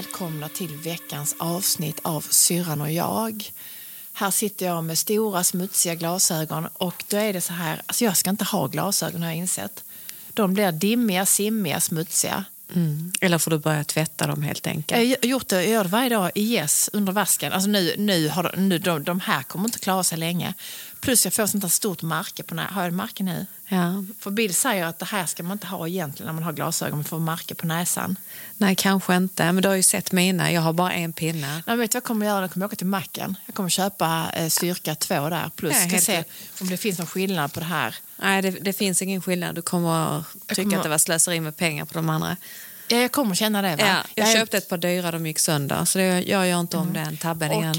välkomna till veckans avsnitt av Syrran och jag. Här sitter jag med stora smutsiga glasögon och då är det så här, alltså jag ska inte ha glasögon har jag insett. De blir dimmiga, simmiga, smutsiga. Mm. Eller får du börja tvätta dem helt enkelt? Jag har gjort det, jag gör det varje dag i yes under vasken. Alltså nu, nu har, nu, de, de här kommer inte klara sig länge. Plus jag får sånt här stort märke på Har jag märke nu? Ja. För Bill säger att det här ska man inte ha egentligen när man har glasögon. Man får märke på näsan. Nej, kanske inte. Men du har ju sett mina. Jag har bara en pinne. Nej, vet du vad jag kommer göra? Jag kommer åka till macken. Jag kommer köpa eh, styrka två där. Plus ska helt se om det finns någon skillnad på det här. Nej, det, det finns ingen skillnad. Du kommer tycka kommer- att det var slöseri med pengar på de andra. Ja, jag kommer känna det. Va? Ja, jag är- köpte ett par dyra, de gick sönder. Så det, jag gör inte om den tabben igen.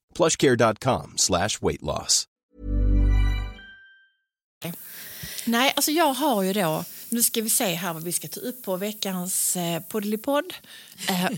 plushcare.com slash weight loss. Nej, alltså jag har ju då... Nu ska vi se här vad vi ska ta upp på veckans eh, poddelipodd.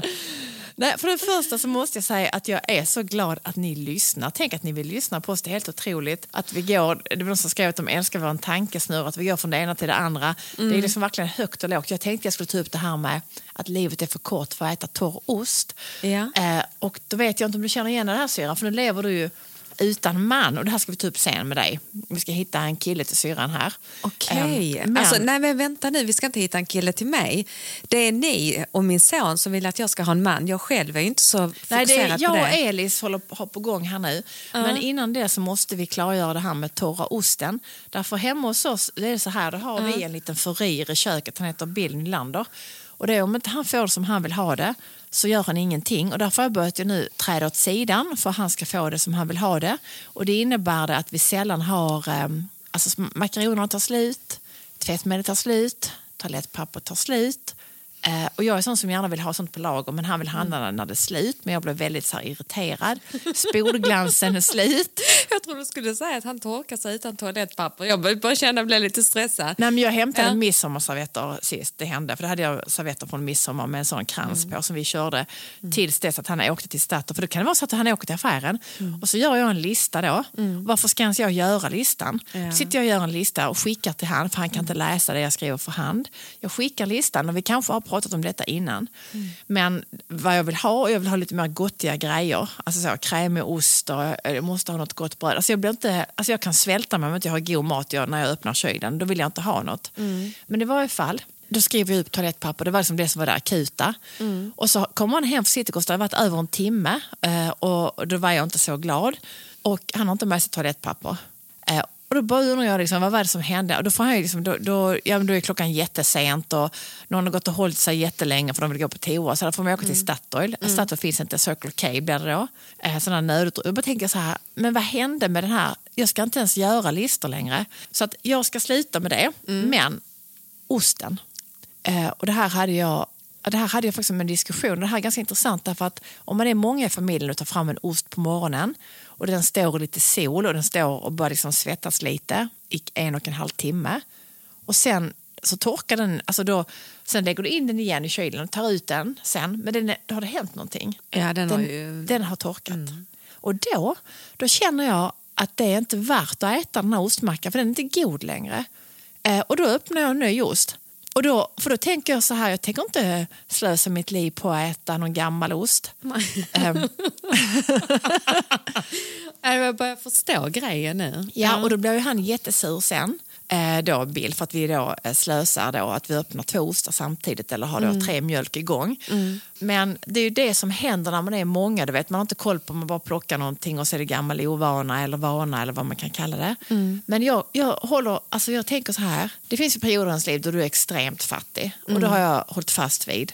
Nej, för det första så måste jag säga att jag är så glad att ni lyssnar. Tänk att ni vill lyssna på oss, det är helt otroligt. Att vi går, det var någon som skrev att de älskar vår tankesnurra, att vi går från det ena till det andra. Det är liksom verkligen högt och lågt. Jag tänkte jag skulle ta upp det här med att livet är för kort för att äta torr ost. Ja. Eh, och då vet jag inte om du känner igen det här syrran, för nu lever du ju utan man. Och det här ska vi ta upp sen med dig. Vi ska hitta en kille till syrran här. Okej. Eh, men- Alltså, nej men vänta nu, vi ska inte hitta en kille till mig. Det är ni och min son som vill att jag ska ha en man. Jag själv är inte så Nej, fokuserad det är, jag på och. Elis håller på, har på gång här nu. Men innan det så måste vi klargöra det här med torra osten. Därför hemma hos oss, det är så här, då har vi en liten furir i köket, han heter Bill Nylander. Och det är om inte han får det som han vill ha det så gör han ingenting. Och därför har jag börjat ju nu träda åt sidan för att han ska få det som han vill ha det. Och det innebär det att vi sällan har, ehm, alltså makaronerna tar slut, tvättmedel tar slut, toalettpapper tar slut. Eh, och jag är sån som gärna vill ha sånt på lager men han vill handla när det är slut. Men jag blev väldigt så här, irriterad. Spolglansen är slut. Jag trodde du skulle säga att han torkar sig utan toalettpapper. Jag började känna blev lite stressad. Nej, men jag hämtade Ja. midsommarservetter sist det hände. För då hade jag servetter från midsommar med en sån krans på som vi körde tills dess att han åkte till Statoil. För då kan det vara så att han åker till affären och så gör jag en lista då. Varför ska ens jag göra listan? Ja. Då sitter jag och gör en lista och skickar till han för han kan inte läsa det jag skriver för hand. Jag skickar listan och vi kanske har pratat om detta innan. Men vad jag vill ha, jag vill ha lite mer gottiga grejer. Alltså så, krämig ost och jag måste ha något gott bröd. Alltså jag, blir inte, alltså jag kan svälta mig om inte jag har god mat jag, när jag öppnar kylen. Då vill jag inte ha något. Men i varje fall, då skriver jag ut toalettpapper. Det var liksom det som var det akuta. Och så kommer han hem från Citykost, det har varit över en timme eh, och då var jag inte så glad. Och han har inte med sig toalettpapper. Och då bara undrar jag liksom, vad var det som hände? Och då, får han liksom, då, då, ja, då är klockan jättesent och någon har gått och hållit sig jättelänge för de vill gå på toa. Så då får man åka till Statoil. Statoil finns inte, Circle K blir det då. Eh, sådana nödutrustning. Jag bara tänker så här, men vad hände med den här? Jag ska inte ens göra listor längre. Så att jag ska sluta med det. Men osten. Eh, och det här hade jag ja, det här hade jag faktiskt en diskussion. Det här är ganska intressant därför att om man är många i familjen och tar fram en ost på morgonen och den står i lite sol och den står och börjar liksom svettas lite i en och en halv timme och sen så torkar den, alltså då, sen lägger du in den igen i kylen och tar ut den sen, men den, då har det hänt någonting. Ja, den har den, ju- Mm. den har torkat. Och då, då känner jag att det är inte värt att äta den här ostmackan för den är inte god längre. Eh, och då öppnar jag en ny ost. Och då, för då tänker jag så här, jag tänker inte slösa mitt liv på att äta någon gammal ost. Ehm, Jag börjar förstå grejen nu. Ja, och då blev han jättesur sen. Eh, då Bill, för att vi då eh, slösar då att vi öppnar två ostar samtidigt eller har då tre mjölk igång. Men det är ju det som händer när man är många. Du vet, man har inte koll på om man bara plockar någonting och så är det gammal ovana eller vana eller vad man kan kalla det. Men jag, jag, håller, alltså jag tänker så här, det finns ju perioder i ens liv då du är extremt fattig och då har jag hållit fast vid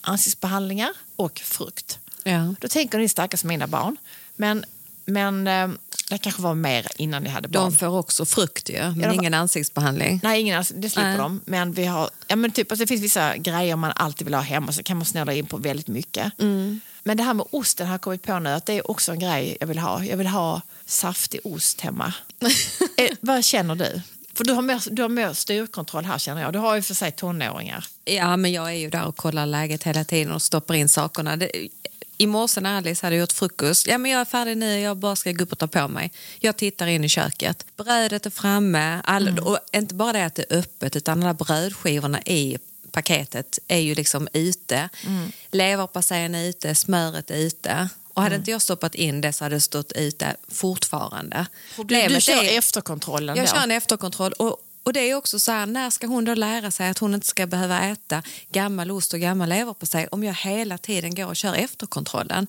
ansiktsbehandlingar och frukt. Ja. Då tänker ni stackars mina barn. Men, men eh, det kanske var mer innan ni hade barn. De får också frukt ju, men Ja, ingen ansiktsbehandling. Nej, ingen det slipper Nej. de. Men, vi har, ja, men typ, alltså, det finns vissa grejer man alltid vill ha hemma så kan man snöa in på väldigt mycket. Mm. Men det här med osten har jag kommit på nu att det är också en grej jag vill ha. Jag vill ha saftig ost hemma. eh, vad känner du? För du har, mer, du har mer styrkontroll här känner jag. Du har ju för sig tonåringar. Ja, men jag är ju där och kollar läget hela tiden och stoppar in sakerna. Det, I morse när Alice hade gjort frukost, ja men jag är färdig nu, jag bara ska gå upp och ta på mig. Jag tittar in i köket. Brödet är framme, all, och inte bara det att det är öppet utan alla brödskivorna i paketet är ju liksom ute. Leverpastejen är ute, smöret är ute. Och hade inte jag stoppat in det så hade det stått ute fortfarande. Du, du kör är- efterkontrollen jag då? kör en efterkontroll. Och, och det är också så här, när ska hon då lära sig att hon inte ska behöva äta gammal ost och gammal leverpastej om jag hela tiden går och kör efterkontrollen?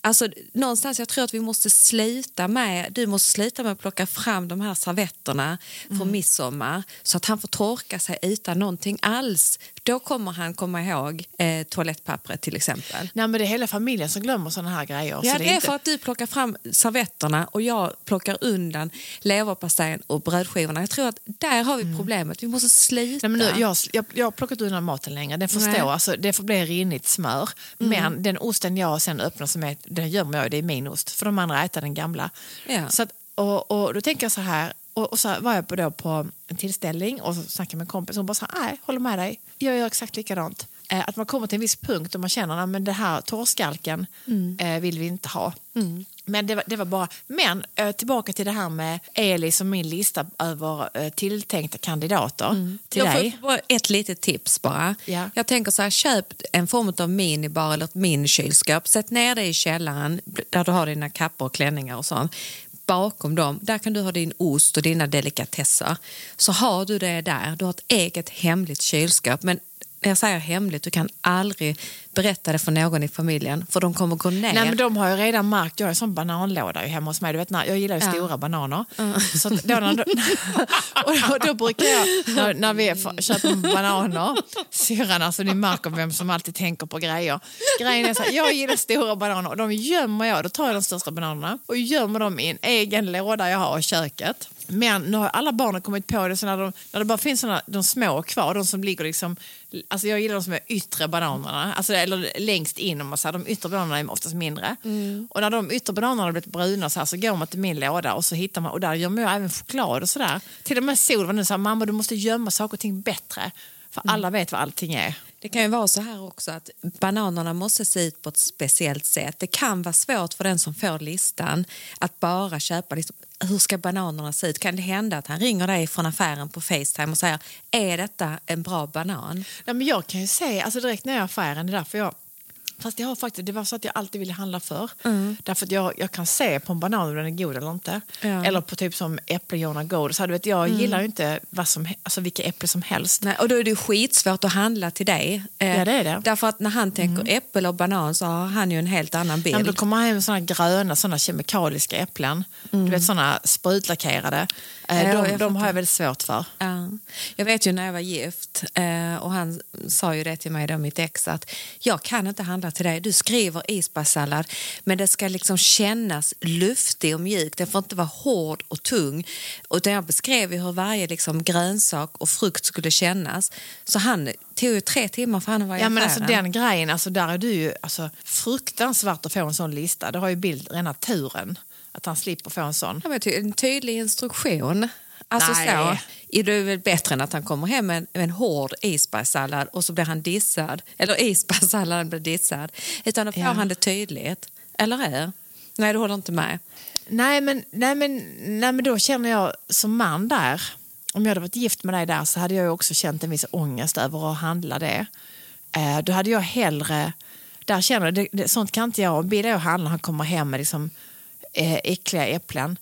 Alltså, någonstans jag tror att vi måste slita med, du måste slita med att plocka fram de här servetterna från midsommar så att han får torka sig utan någonting alls. Då kommer han komma ihåg eh, toalettpappret till exempel. Nej, men det är hela familjen som glömmer såna här grejer. Ja, så det är inte- för att du plockar fram servetterna och jag plockar undan leverpastejen och brödskivorna. Jag tror att där har vi problemet. Vi måste slita. Nej, men nu, jag, jag, jag har plockat undan maten längre. Den får Nej. alltså, det får bli rinnigt smör. Men den osten jag sen öppnar som är, den gömmer jag, det är min ost. För de andra äter den gamla. Ja. Så att, och, och då tänker jag så här, och, och så var jag på, då på en tillställning och så snackade med en kompis och hon bara så här, nej, håller med dig, jag gör exakt likadant. Eh, att man kommer till en viss punkt och man känner att det här torrskalken eh, vill vi inte ha. Men det var, det var bara, men eh, tillbaka till det här med Elis och min lista över eh, tilltänkta kandidater till jag dig. får ett litet tips bara. Ja. Jag tänker så här, köp en form av minibar eller ett minikylskåp. Sätt ner det i källaren där du har dina kappor och klänningar och sånt. Bakom dem, där kan du ha din ost och dina delikatesser. Så har du det där, du har ett eget hemligt kylskåp. Men när jag säger hemligt, du kan aldrig berätta det för någon i familjen för de kommer gå ner. Nej, men de har ju redan märkt, jag har en sån bananlåda hemma hos mig. Du vet, jag gillar ju Ja. stora bananer. Så att då, när, och då, brukar jag, när, när vi köper bananer, syrran, alltså ni märker vem som alltid tänker på grejer. Grejen är så här, jag gillar stora bananer och de gömmer jag, då tar jag de största bananerna och gömmer dem i en egen låda jag har i köket. Men nu har alla barnen kommit på det, så när, de, när det bara finns såna, de små kvar, de som ligger liksom, alltså jag gillar de som är yttre bananerna, alltså, eller längst in, om man säger, de yttre bananerna är oftast mindre. Och när de yttre bananerna har blivit bruna så, här, så går man till min låda och så hittar man, och där gömmer jag även choklad och sådär. Till och med Sol var nu så här, mamma du måste gömma saker och ting bättre, för alla vet vad allting är. Det kan ju vara så här också att bananerna måste se ut på ett speciellt sätt. Det kan vara svårt för den som får listan att bara köpa liksom, hur ska bananerna se ut? Kan det hända att han ringer dig från affären på Facetime och säger är detta en bra banan? Nej, men jag kan ju se, alltså direkt när jag är i affären, det är därför jag Fast jag har faktiskt, det var så att jag alltid ville handla för. Därför att jag, jag kan se på en banan om den är god eller inte. Ja. Eller på typ som äppeljona god. Så, du vet, jag gillar ju inte vad som, alltså, vilka äpplen som helst. Nej, och då är det skitsvårt att handla till dig. Eh, Ja, det är det. Därför att när han tänker äppel och banan så har han ju en helt annan bild. Ja, då kommer man hem med såna gröna, såna kemikaliska äpplen. Du vet såna sprutlackerade. Eh, Ja, de de har jag väldigt svårt för. Ja. Jag vet ju när jag var gift eh, och han sa ju det till mig, då, mitt ex, att jag kan inte handla till dig. Du skriver isbergssallad men det ska liksom kännas luftig och mjuk. Den får inte vara hård och tung. Utan jag beskrev ju hur varje liksom, grönsak och frukt skulle kännas. Så han tog ju tre timmar för han i Ja, men affären. alltså, den grejen, alltså, där är du ju alltså, fruktansvärt att få en sån lista. Det har ju Bild rena turen att han slipper få en sån. Ja, men ty- en tydlig instruktion. Alltså Nej. så. Är det bättre än att han kommer hem med en, hård isbergssallad och så blir han dissad. Eller isbergssalladen blir dissad. Utan då får Ja. han det tydligt. Eller hur? Nej, du håller inte med. Nej men, nej, men, nej, men då känner jag som man där, om jag hade varit gift med dig där så hade jag också känt en viss ångest över att handla det. Eh, då hade jag hellre, där känner jag, det, det, sånt kan inte jag, om Bill och handlar han kommer hem med liksom, äckliga äpplen,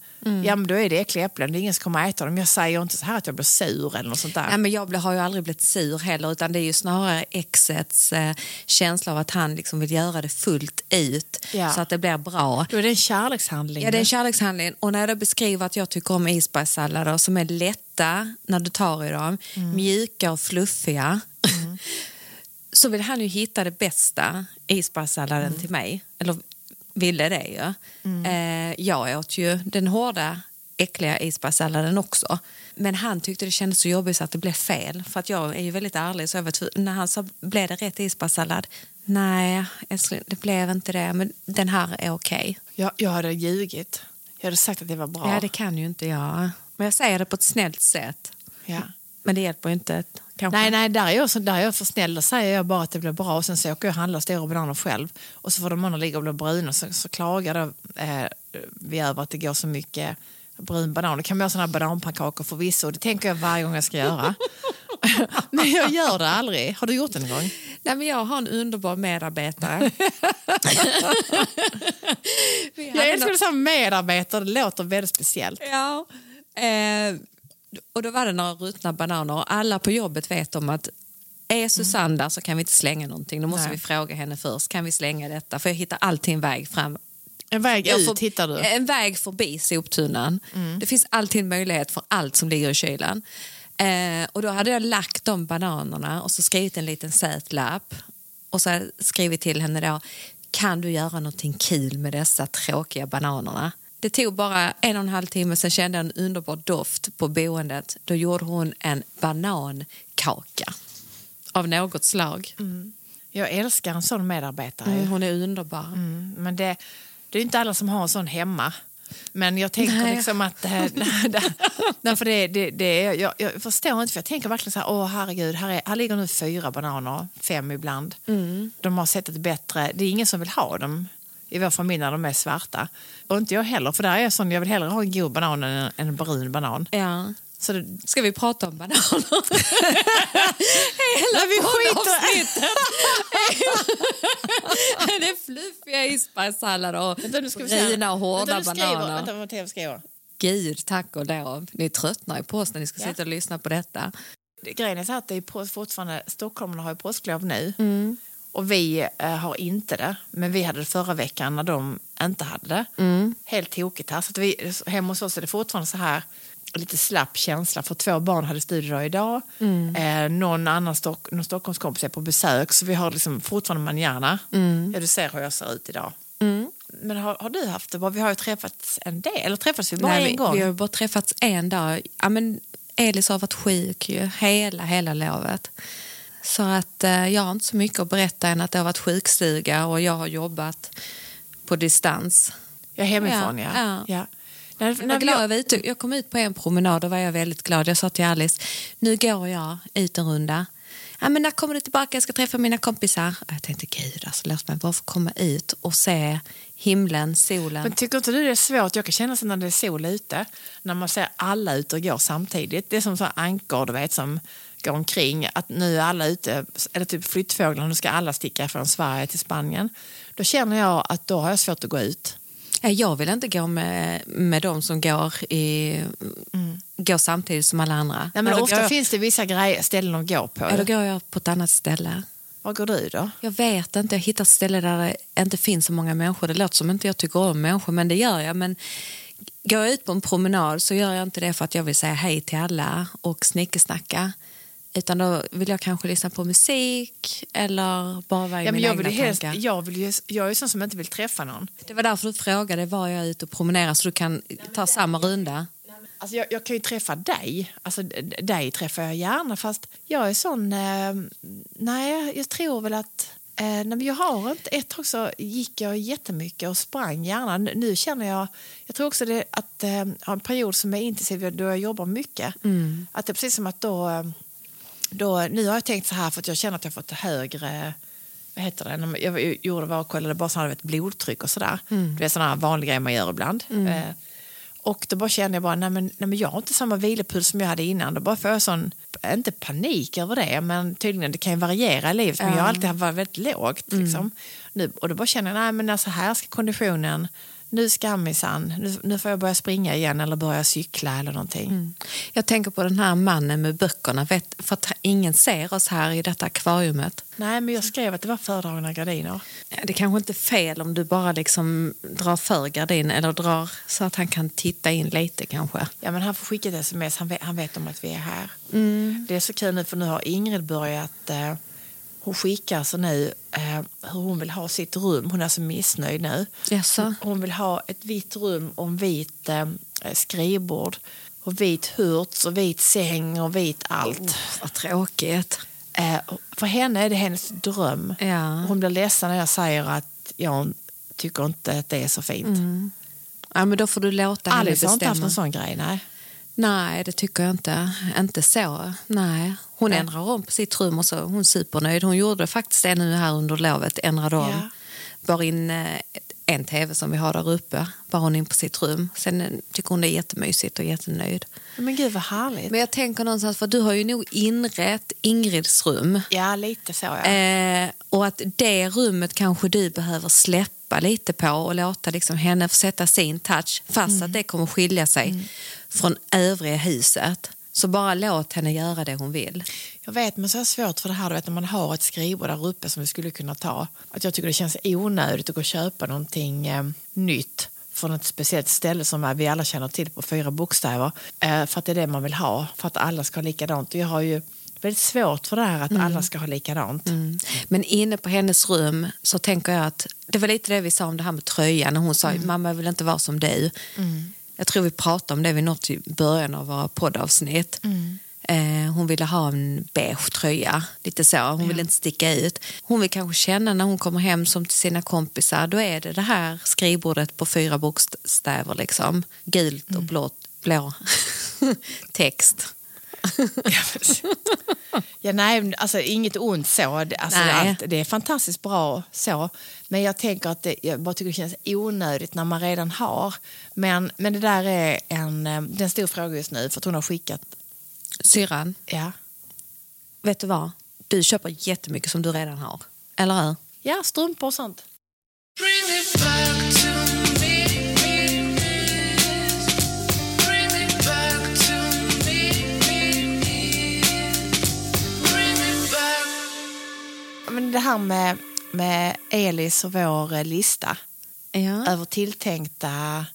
ja men då är det äckliga äpplen, det är ingen som kommer äta dem. Jag säger inte så här att jag blir sur eller något sånt där. Nej, men jag har ju aldrig blivit sur heller utan det är ju snarare exets eh, känsla av att han liksom vill göra det fullt ut Ja. så att det blir bra. Då är det en kärlekshandling. Ja, det är en kärlekshandling. Och när jag beskriver att jag tycker om isbergssallader som är lätta när du tar i dem, mjuka och fluffiga, så vill han ju hitta det bästa isbergssalladen till mig. Eller ville det ju. Eh, jag åt ju den hårda, äckliga isbergssalladen också. Men han tyckte det kändes så jobbigt så att det blev fel. För att jag är ju väldigt ärlig. Så var när han sa, blev det rätt isbergssallad? Nej, älskling, det blev inte det. Men den här är okej. jag, jag hade ljugit. Jag hade sagt att det var bra. Ja, det kan ju inte jag. Men jag säger det på ett snällt sätt. Ja. Men det hjälper ju inte. Kanske. Nej, nej, där är, jag, så, där är jag för snäll. Där säger jag bara att det blir bra och sen så åker jag och handlar stora bananer själv. Och så får de andra ligga och bli bruna så, så klagar då, eh, vi över att det går så mycket brun banan. Då kan man göra sådana bananpannkakor förvisso. Det tänker jag varje gång jag ska göra. Men jag gör det aldrig. Har du gjort det någon gång? Nej, men jag har en underbar medarbetare. Jag älskar nå- det som medarbetare. Det låter väldigt speciellt. Ja. Eh, och då var det några ruttna bananer och alla på jobbet vet om att är Susanne där så kan vi inte slänga någonting. Då måste Nej. vi fråga henne först. Kan vi slänga detta? För jag hittar alltid en väg fram. En väg ut får- hittar du. En väg förbi soptunnan. Det finns alltid en möjlighet för allt som ligger i kylen. Eh, och då hade jag lagt de bananerna och så skrivit en liten söt lapp. Och så skrivit till henne då, kan du göra någonting kul med dessa tråkiga bananerna? Det tog bara en och en halv timme, sen kände jag en underbar doft på boendet. Då gjorde hon en banankaka av något slag. Jag älskar en sån medarbetare. Mm, hon är underbar. Mm, men det, det är inte alla som har en sån hemma. Men jag tänker Nej. liksom att... eh, därför det, det, det, är- jag, jag förstår inte, för jag tänker verkligen så här, åh herregud, här, är, här ligger nu fyra bananer, fem ibland. De har sett ett bättre, det är ingen som vill ha dem i vår familj när de är svarta. Och inte jag heller, för där är jag sån, jag vill hellre ha en god banan än en, en brun banan. Ja. Så det, Ska vi prata om bananer? Nej, vi skiter avsnittet. det är fluffiga isbergssallader och bruna och hårda Vänta, skriver- bananer. Vänta, vad skriver. Gud, tack och lov. Ni tröttnar ju på oss när ni ska Ja. sitta och lyssna på detta. Grejen är så att det är fortfarande, stockholmarna har ju påsklov nu. Och vi eh, har inte det. Men vi hade det förra veckan när de inte hade det. Helt tokigt här. Så att vi, hemma hos oss är det fortfarande så här lite slapp känsla. För två barn hade studiedag idag. Eh, någon annan Stock, någon Stockholmskompis är på besök. Så vi har liksom fortfarande manjana. Ja, du ser hur jag ser ut idag. Men har, har du haft det bra? Vi har ju träffats en del. Eller träffats vi bara Nej, en vi, gång? vi har bara träffats en dag. Ja, men Elis har varit sjuk ju, hela, hela lovet. Så att eh, jag har inte så mycket att berätta än att det har varit sjukstuga och jag har jobbat på distans. Ja, hemifrån ja. Ja, ja. ja. När, Jag, var glad, jag, var ute, jag kom ut på en promenad och var jag väldigt glad. Jag sa till Alice, nu går jag ut en runda. Ja, men när kommer du tillbaka? Jag ska träffa mina kompisar. Jag tänkte, gud, alltså, låt mig bara få komma ut och se himlen, solen. Men tycker inte du det är svårt? Jag kan känna så när det är sol ute, när man ser alla ute och går samtidigt. Det är som så ankor du vet, som går omkring. Att nu är alla ute, eller typ flyttfåglar, nu ska alla sticka från Sverige till Spanien. Då känner jag att då har jag svårt att gå ut. Ja, Jag vill inte gå med, med de som går, i, går samtidigt som alla andra. Nej, men ofta jag, finns det vissa grejer, ställen att gå på. ja, då går jag på ett annat ställe. Var går du då? Jag vet inte, jag hittar ett ställe där det inte finns så många människor. Det låter som inte jag tycker om människor, men det gör jag. Men går jag ut på en promenad så gör jag inte det för att jag vill säga hej till alla och snickesnacka. Utan då vill jag kanske lyssna på musik eller bara vara i Ja, men mina jag, vill egna ju helst, tankar. jag, vill ju, jag är ju sån som inte vill träffa någon. Det var därför du frågade, var jag ute och promenerar så du kan ta samma runda? Alltså jag, jag kan ju träffa dig. Alltså, dig träffar jag gärna, fast jag är sån... Eh, nej, jag tror väl att... Eh, nej, men jag har inte, ett tag så gick jag jättemycket och sprang gärna. Nu, känner jag, jag tror också det att eh, en period som är intensiv då jag jobbar mycket. Att det är precis som att då, eh, då, nu har jag tänkt så här för att jag känner att jag har fått högre vad heter det? Jag gjorde var och kollade bara så här, vet, blodtryck och sådär. Det är sådana vanliga grejer man gör ibland. Eh, och då bara kände jag bara, nej men, nej men jag har inte samma vilopuls som jag hade innan. Då bara får jag sån, inte panik över det, men tydligen det kan ju variera i livet. Men jag har alltid varit väldigt lågt. Liksom. Nu, och då bara känner jag, nej men alltså här ska konditionen, nu ska minsann, nu, nu får jag börja springa igen eller börja cykla eller någonting. Jag tänker på den här mannen med böckerna. Vet, för att ingen ser oss här i detta akvariumet. Nej men jag skrev att det var fördragna gardiner. Ja, Det kanske inte är fel om du bara liksom drar för gardin eller drar så att han kan titta in lite kanske. Ja, men han får skicka ett sms, han vet, han vet om att vi är här. Det är så kul nu för nu har Ingrid börjat, eh, hon skickar så nu eh, hur hon vill ha sitt rum. Hon är så missnöjd nu. Jaså? Hon vill ha ett vitt rum och en vit eh, skrivbord och vit hurts och vit säng och vit allt. Vad tråkigt. Eh, för henne är det hennes dröm. Ja. Hon blir ledsen när jag säger att jag tycker inte att det är så fint. Ja, men då får du låta henne Alice har inte haft bestämma. en sån grej, nej. Nej, det tycker jag inte. Inte så. Nej. Hon Nej. ändrar om på sitt rum och så hon är supernöjd. Hon gjorde faktiskt det nu här under lovet. Ändrade om. Ja. Bara in eh, en tv som vi har där uppe. Bara hon in på sitt rum. Sen eh, tycker hon det är jättemysigt och jättenöjd. Men gud vad härligt. Men jag tänker någonstans, för du har ju nog inrett Ingrids rum. Ja, lite så ja. Eh, och att det rummet kanske du behöver släppa lite på och låta liksom henne få sätta sin touch fast att det kommer skilja sig från övriga huset. Så bara låt henne göra det hon vill. Jag vet, men så är det svårt för det här du vet, när man har ett skrivbord där uppe som vi skulle kunna ta. Att jag tycker det känns onödigt att gå och köpa någonting eh, nytt från ett speciellt ställe som vi alla känner till på fyra bokstäver. Eh, för att det är det man vill ha, för att alla ska ha likadant. Jag har ju väldigt svårt för det här att alla ska ha likadant. Men inne på hennes rum så tänker jag att det var lite det vi sa om det här med tröjan. När hon sa mamma jag vill inte vara som du. Jag tror vi pratade om det vid något i början av våra poddavsnitt. Eh, hon ville ha en beige tröja, lite så. Hon vill inte sticka ut. Hon vill kanske känna när hon kommer hem som till sina kompisar, då är det det här skrivbordet på fyra bokstäver liksom. Gult och blått, blå text. Ja, nej, alltså inget ont så. Det- Alltså, Nej. allt, det är fantastiskt bra så. Men jag tänker att det, jag bara tycker det känns onödigt när man redan har. Men, men det där är en, eh, det är en stor fråga just nu för att hon har skickat. Syrran, Ja, vet du vad? Du köper jättemycket som du redan har. Eller hur? ja strumpor och sånt. Bring it back to Men det här med, med Elis och vår eh, lista Ja. över tilltänkta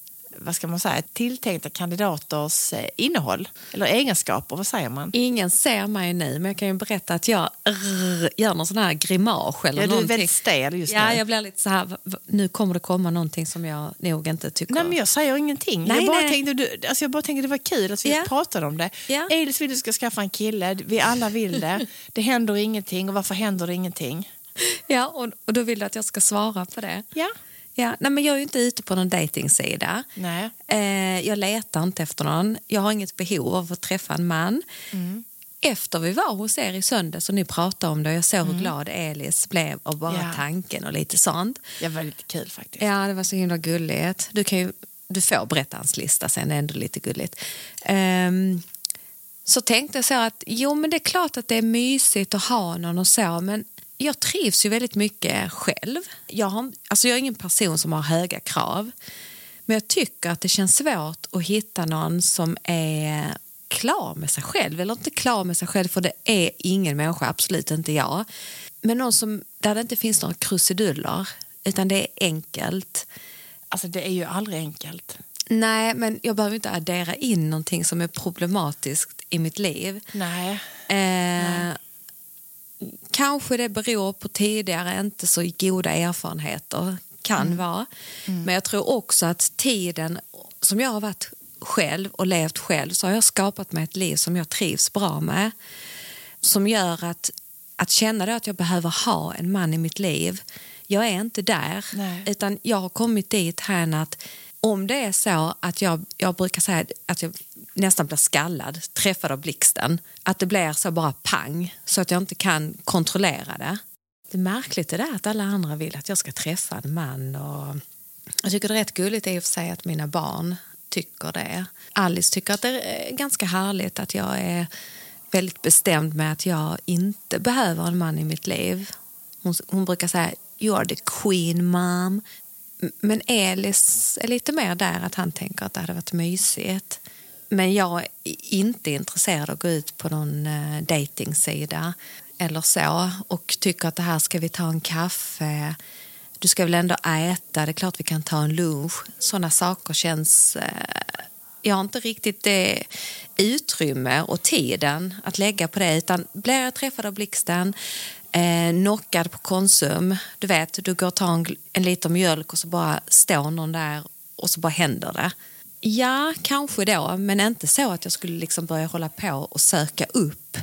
vad ska man säga, tilltänkta kandidaters eh, innehåll eller egenskaper, vad säger man? Ingen ser mig nu, men jag kan ju berätta att jag rrr, gör någon sån här grimas eller Ja, du är väldigt stel just Ja, nu. jag blir lite så här, nu kommer det komma någonting som jag nog inte tycker... Nej, men jag säger ingenting. Nej, jag, bara nej. tänkte, du, alltså jag bara tänkte det var kul att vi Ja. pratade om det. Ja. Elis vill du ska skaffa en kille, vi alla vill det. Det händer ingenting och varför händer det ingenting? Ja, och, och då vill du att jag ska svara på det. Ja. Ja, nej, men jag är ju inte ute på någon dejtingsida. Eh, jag letar inte efter någon. Jag har inget behov av att träffa en man. Mm. Efter vi var hos er i söndags och ni pratade om det och jag såg hur glad Elis blev av bara Mm. Ja. tanken och lite sånt. Det var lite kul faktiskt. Ja, det var så himla gulligt. Du, kan ju, du får berätta hans lista sen, det är ändå lite gulligt. Ehm, så tänkte jag så att jo men det är klart att det är mysigt att ha någon och så men jag trivs ju väldigt mycket själv. Jag, har, alltså jag är ingen person som har höga krav. Men jag tycker att det känns svårt att hitta någon som är klar med sig själv. Eller inte klar med sig själv, för det är ingen människa, absolut inte jag. Men någon som, där det inte finns några krusiduller, utan det är enkelt. Alltså det är ju aldrig enkelt. Nej, men jag behöver inte addera in någonting som är problematiskt i mitt liv. Nej. Eh, Kanske det beror på tidigare inte så goda erfarenheter, kan vara. Men jag tror också att tiden som jag har varit själv och levt själv så har jag skapat mig ett liv som jag trivs bra med. Som gör att att känna att jag behöver ha en man i mitt liv, jag är inte där. Nej. Utan jag har kommit dit här att om det är så att jag, jag brukar säga att jag nästan blir skallad, träffad av blixten, att det blir så bara pang så att jag inte kan kontrollera det. Det är märkligt det där att alla andra vill att jag ska träffa en man. Och jag tycker det är rätt gulligt i och för sig att mina barn tycker det. Alice tycker att det är ganska härligt att jag är väldigt bestämd med att jag inte behöver en man i mitt liv. Hon, hon brukar säga you are the queen mom. Men Elis är lite mer där att han tänker att det hade varit mysigt. Men jag är inte intresserad av att gå ut på någon eh, dejtingsida eller så och tycker att det här ska vi ta en kaffe. Du ska väl ändå äta, det är klart vi kan ta en lunch. Sådana saker känns... Eh, jag har inte riktigt det utrymme och tiden att lägga på det. Utan blir jag träffad av blixten, eh, knockad på Konsum, du vet, du går och tar en, en liter mjölk och så bara står någon där och så bara händer det. Ja, kanske då, men inte så att jag skulle liksom börja hålla på och söka upp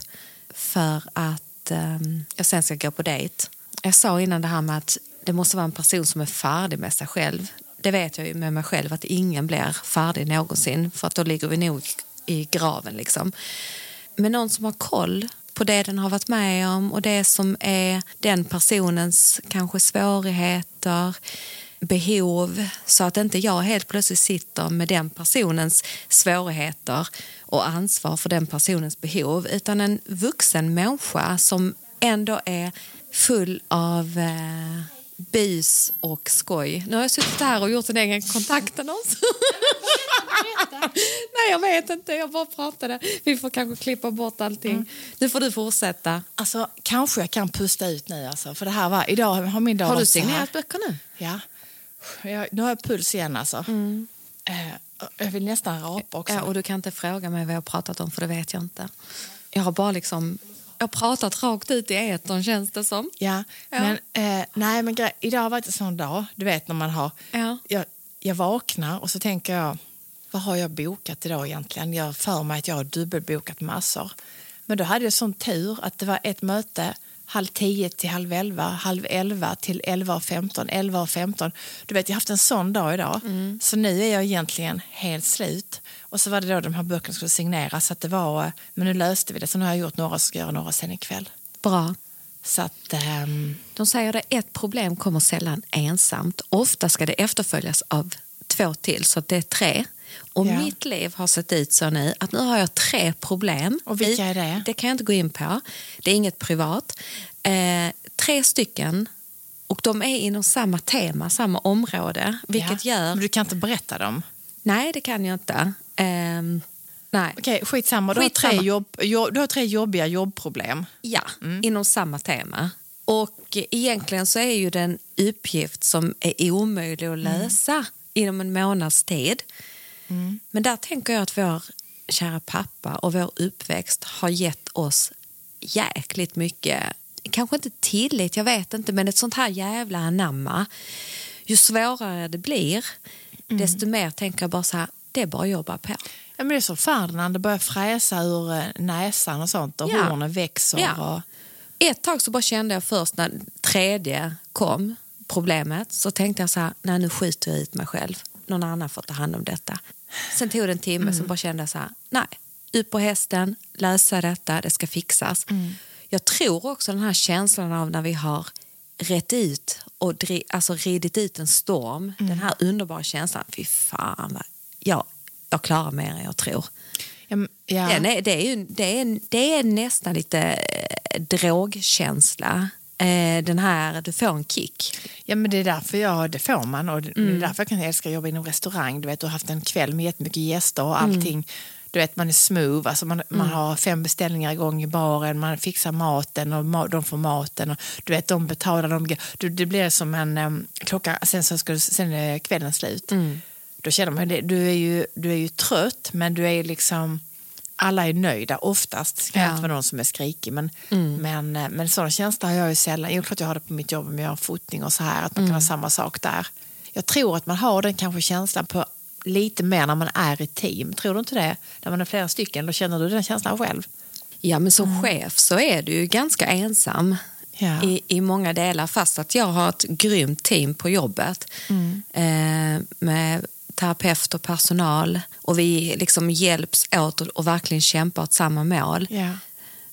för att eh, jag sen ska gå på dejt. Jag sa innan det här med att det måste vara en person som är färdig med sig själv. Det vet jag ju med mig själv att ingen blir färdig någonsin för att då ligger vi nog i graven liksom. Men någon som har koll på det den har varit med om och det som är den personens kanske svårigheter, behov. Så att inte jag helt plötsligt sitter med den personens svårigheter och ansvar för den personens behov utan en vuxen människa som ändå är full av eh, bus och skoj. Nu har jag suttit här och gjort en egen kontaktannons. Nej, jag vet inte. Jag bara pratade. Vi får kanske klippa bort allting. Nu får du fortsätta. Alltså, kanske jag kan pusta ut nu. Alltså, för det här var, idag har min dag Har du signerat böcker nu? Ja. Jag, nu har jag puls igen alltså. Eh, jag vill nästan rapa också. Ja, och du kan inte fråga mig vad jag har pratat om för det vet jag inte. Jag har bara liksom... Jag pratat rakt ut i etern känns det som. Ja, Ja. men, eh, nej, men grej, idag har varit en sån dag. Du vet när man har... Ja. Jag, jag vaknar och så tänker jag, vad har jag bokat idag egentligen? Jag för mig att jag har dubbelbokat massor. Men då hade jag sån tur att det var ett möte halv tio till halv elva, halv elva till elva och femton, elva och femton. Du vet, jag har haft en sån dag idag. Så nu är jag egentligen helt slut. Och så var det då de här böckerna skulle signeras. Så att det var, eh, men nu löste vi det. Så nu har jag gjort några och ska göra några sen ikväll. Bra. Så att... ehm, De säger att ett problem kommer sällan ensamt. Ofta ska det efterföljas av två till, så det är tre. Och Ja. mitt liv har sett ut så nu att nu har jag tre problem. Och vilka är det? Det kan jag inte gå in på. Det är inget privat. Eh, tre stycken. Och de är inom samma tema, samma område. Vilket ja. gör... Men du kan inte berätta dem? Nej, det kan jag inte. Ehm, nej. Okej, skitsamma. Du, Har Skitsamma. tre jobb, jobb, du har tre jobbiga jobbproblem. Ja, Mm. inom samma tema. Och egentligen så är ju det en uppgift som är omöjlig att Mm. lösa inom en månads tid. Men där tänker jag att vår kära pappa och vår uppväxt har gett oss jäkligt mycket, kanske inte tillit, jag vet inte, men ett sånt här jävla anamma. Ju svårare det blir, Mm. desto mer tänker jag bara så här, det är bara att jobba på. Ja, men det är så Ferdinand, det börjar fräsa ur eh, näsan och sånt och Ja. hornen växer. Ja. Och, Ett tag så bara kände jag först när tredje kom, problemet, så tänkte jag så här, nej nu skiter jag ut mig själv. Någon annan får ta hand om detta. Sen tog det en timme, så bara kände jag så här, nej, upp på hästen, lösa detta, det ska fixas. Jag tror också den här känslan av när vi har rätt ut och dri- alltså ridit ut en storm, den här underbara känslan, fy fan vad, ja, jag klarar mer än jag tror. ja. Den är, det, är ju, det, är, det är nästan lite eh, drogkänsla. Eh, den här, du får en kick. ja, men det är därför jag, det får man. Och det, det Mm. är därför jag kan älska att jobba inom restaurang. Du vet, du har haft en kväll med jättemycket gäster och Mm. allting. Du vet, man är smooth, alltså man, man har fem beställningar igång i baren, man fixar maten och ma- de får maten. Och, du vet, de betalar, de, du, det blir som en um, klocka, sen, så ska du, sen är kvällen slut. Mm. Då känner man, du, är ju, du är ju trött, men du är liksom alla är nöjda oftast. Det kan Ja. Mm. vara någon som är skrikig. Men, men, eh, men sådana känsla har jag ju sällan. Jo, klart jag har det på mitt jobb om jag har fotning och så här. Att man Mm. kan ha samma sak där. Jag tror att man har den kanske känslan på lite mer när man är i team. Tror du inte det? När man är flera stycken, då känner du den känslan själv. Ja, men som chef så är du ju ganska ensam Ja. i, i många delar fast att jag har ett grymt team på jobbet eh, med terapeut och personal och vi liksom hjälps åt och, och verkligen kämpar åt samma mål. Ja.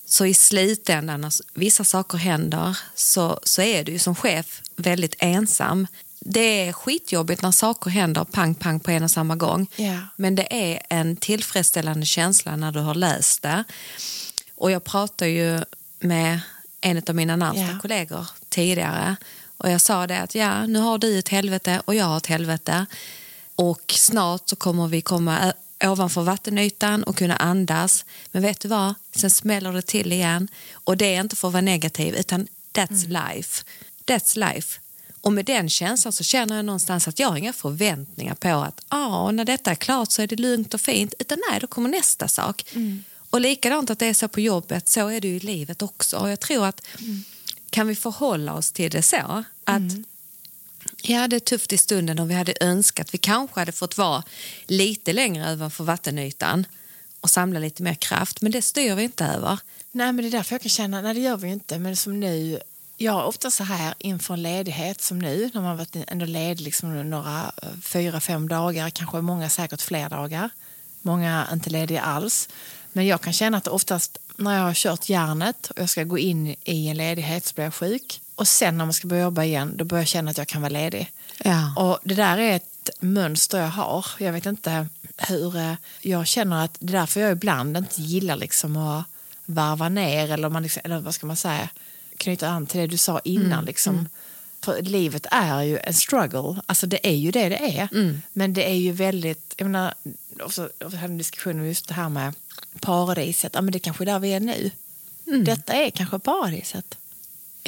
Så i slutändan, när vissa saker händer, så, så är du som chef väldigt ensam. Det är skitjobbigt när saker händer pang, pang på en och samma gång. Ja. Men det är en tillfredsställande känsla när du har löst det. Och jag pratade ju med en av mina närmsta Ja. kollegor tidigare och jag sa det att ja, nu har du ett helvete och jag har ett helvete och snart så kommer vi komma ovanför vattenytan och kunna andas. Men vet du vad? Sen smäller det till igen och det är inte för att vara negativ utan that's life. That's life. Och med den känslan så känner jag någonstans att jag har inga förväntningar på att ah, när detta är klart så är det lugnt och fint. Utan nej, då kommer nästa sak. Och likadant att det är så på jobbet, så är det ju i livet också. Och jag tror att kan vi förhålla oss till det så att Ja, det är tufft i stunden och vi hade önskat vi kanske hade fått vara lite längre ovanför vattenytan och samla lite mer kraft, men det styr vi inte över. Nej, men det är därför jag kan känna, nej det gör vi ju inte, men som nu, jag är ofta så här inför en ledighet som nu, när man varit ändå ledig liksom några eh, fyra, fem dagar, kanske många säkert fler dagar, många inte lediga alls. Men jag kan känna att oftast när jag har kört järnet och jag ska gå in i en ledighet så blir jag sjuk. Och sen när man ska börja jobba igen, då börjar jag känna att jag kan vara ledig. Ja. Och det där är ett mönster jag har. Jag vet inte hur... eh, Jag känner att det är därför jag ibland inte gillar liksom att varva ner eller, man liksom, eller vad ska man säga, knyta an till det du sa innan. Liksom. För livet är ju en struggle. Alltså det är ju det det är. Men det är ju väldigt... Jag menar, också, jag hade en diskussion om just det här med paradiset. Ja, men det är kanske är där vi är nu. Detta är kanske paradiset.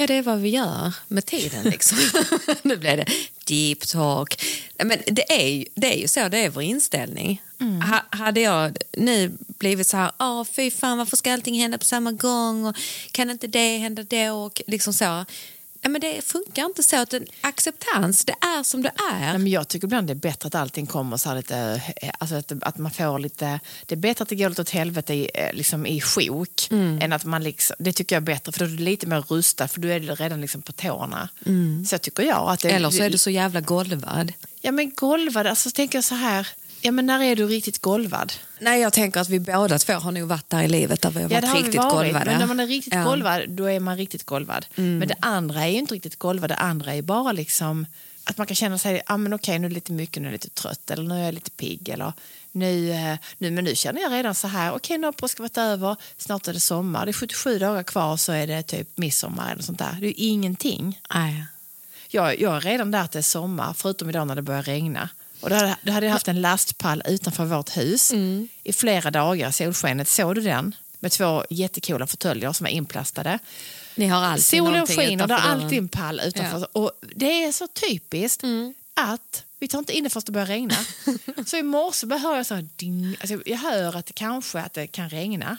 Ja, det är vad vi gör med tiden. Liksom. nu blev det deep talk. Men det är, ju, det är ju så, det är vår inställning. Ha, hade jag nu blivit så här, åh fy fan varför ska allting hända på samma gång och kan inte det hända då och liksom så. Nej, men det funkar inte så. att en acceptans, det är som det är. Nej, men jag tycker ibland det är bättre att allting kommer så lite, eh, alltså att, att man får lite, det är bättre att det går lite åt helvete i, eh, liksom i sjok än att man liksom, det tycker jag är bättre för då är du lite mer rustad för du är redan liksom på tårna. Så tycker jag att det, Eller så är du så jävla golvad. Ja men golvad, alltså tänker jag så här, ja men när är du riktigt golvad? Nej, jag tänker att vi båda två har nog varit där i livet där vi har Ja varit har riktigt varit, golvade. men när man är riktigt Ja. golvad då är man riktigt golvad. Men det andra är ju inte riktigt golvad, det andra är bara liksom att man kan känna sig, ah, men okej nu är det lite mycket, nu är jag lite trött eller nu är jag lite pigg eller nu, eh, nu, men nu känner jag redan så här, okej nu har påsken varit över, snart är det sommar, det är 77 dagar kvar så är det typ midsommar eller sånt där. Det är ju ingenting. Nej. Jag, jag är redan där att det är sommar, förutom idag när det börjar regna. Och då hade, då hade jag haft en lastpall utanför vårt hus i flera dagar, solskenet. Såg du den? Med två jättekola fåtöljer som är inplastade. Ni har alltid Solen skiner, det är alltid en pall utanför. Och det är så typiskt att vi tar inte in det förrän det börjar regna. så i morse hör jag så här, ding, alltså jag hör att det kanske att det kan regna.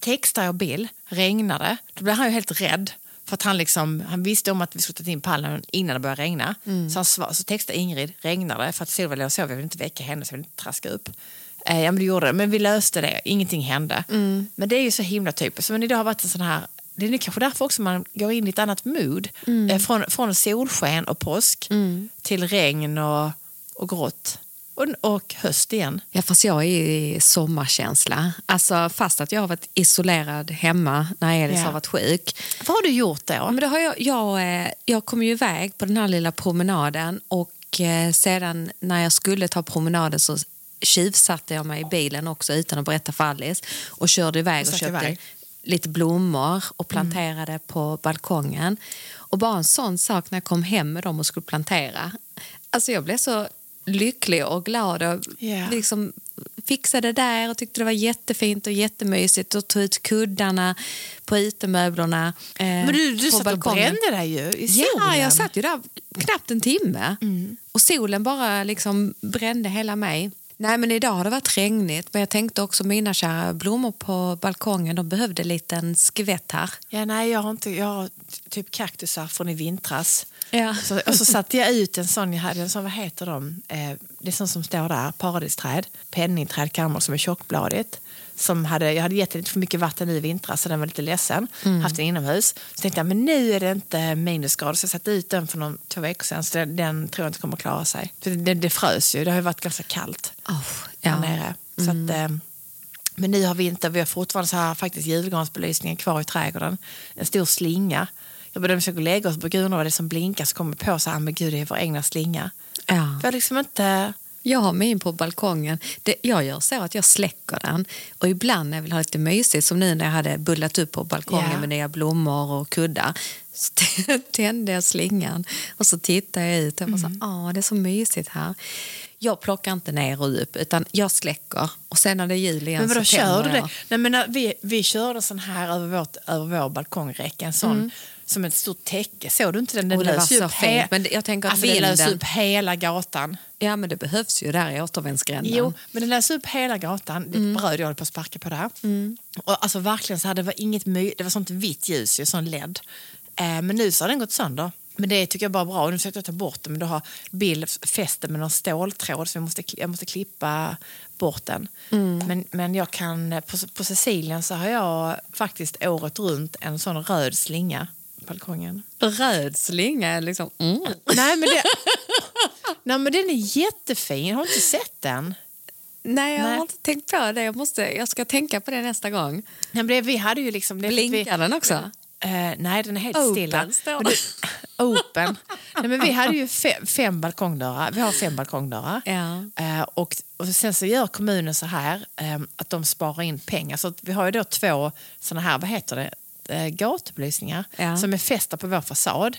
Textar jag Bill, regnar det, då blir han ju helt rädd. För att han, liksom, han visste om att vi skulle ta in pallen innan det började regna. Så, han svar, så textade Ingrid, regnar det? För att Silvia låg och sov, jag vill inte väcka henne så jag vill inte traska upp. Eh, ja men det gjorde det, men vi löste det, ingenting hände. Men det är ju så himla typiskt. Men idag har varit en sån här, det är kanske därför också man går in i ett annat mood. Eh, från, från solsken och påsk till regn och, och grått. Och, och höst igen. Ja, fast jag är i sommarkänsla. Alltså, fast att jag har varit isolerad hemma när Elis Ja. har varit sjuk. Vad har du gjort då? Men då har jag, jag, eh, jag kom ju iväg på den här lilla promenaden och eh, sedan när jag skulle ta promenaden så tjuvsatte jag mig i bilen också utan att berätta för Alice och körde iväg och stack köpte iväg. lite blommor och planterade på balkongen. Och bara en sån sak när jag kom hem med dem och skulle plantera. Alltså jag blev så lycklig och glad och Ja. liksom fixade det där och tyckte det var jättefint och jättemysigt och tog ut kuddarna på utemöblerna. eh, Men du, du satt och balkongen. brände dig ju i Ja, solen. jag satt ju där knappt en timme. Mm. Och solen bara liksom brände hela mig. Nej, men idag har det varit regnigt. Men jag tänkte också mina kära blommor på balkongen, de behövde en liten skvätt här. Ja, nej, jag har, inte, jag har typ kaktusar från i vintras. Ja. Så, och så satte jag ut en sån, jag hade en sån, vad heter de? Eh, det är sån som står där, paradisträd. Penningträd kan man som är tjockbladigt. Som hade, jag hade gett lite för mycket vatten i vintras så den var lite ledsen. Haft den inomhus. Så tänkte jag, men nu är det inte minusgrader. Så jag satte ut den för någon, två veckor sedan. Så den, den tror jag inte kommer klara sig. För det, det frös ju, det har ju varit ganska kallt Oh, ja. nere. Så att, eh, men nu har vi inte, vi har fortfarande så här faktiskt julgransbelysningen kvar i trädgården. En stor slinga. Jag började försöka lägga oss på gud vad det som blinkar så kommer jag på så här, men gud det är vår egna slinga. Ja. För jag har liksom inte... Jag har min på balkongen. Det, jag gör så att jag släcker den. Och ibland när jag vill ha lite mysigt, som nu när jag hade bullat upp på balkongen Ja. med nya blommor och kuddar, så tände jag slingan och så tittade jag ut. Jag var Mm. så, ah, det är så mysigt här. Jag plockar inte ner och upp, utan jag släcker. Och sen när det är jul igen Men vadå, så kör du jag. det? Nej, men vi, vi körde sån här över, vårt, över vår balkongräcka, en sån som ett stort täcke. Såg du inte den? Den var lös upp he- men det- jag tänker att alltså, den lös vinden- upp hela gatan. Ja, men det behövs ju där i återvändsgränden. Jo, men den lös upp hela gatan. Det bröd jag höll på att sparka på där. Och alltså verkligen så här, det var inget my- det var sånt vitt ljus, ju, sån LED. Eh, men nu så har den gått sönder. Men det tycker jag bara är bra. Och nu försökte jag ta bort den, men då har Bill fäst den med någon ståltråd så jag måste, jag måste klippa bort den. Men, men jag kan, på, på Sicilien så har jag faktiskt året runt en sån röd slinga på balkongen. Röd slinga liksom... Mm. Nej, men, det, nej, men den är jättefin. Har du inte sett den? Nej, jag Nej. har inte tänkt på det. Jag, måste, jag ska tänka på det nästa gång. Nej, men det, vi hade ju liksom... Det, att vi- Blinkar den också? Eh, nej, den är helt Open, stilla. Men det- Open. nej, men vi hade ju fem, fem balkongdörrar. Vi har fem balkongdörrar. Ja. Eh, och, och sen så gör kommunen så här eh, att de sparar in pengar. Så vi har ju då två såna här, vad heter det? Eh, gatubelysningar Ja. som är fästa på vår fasad.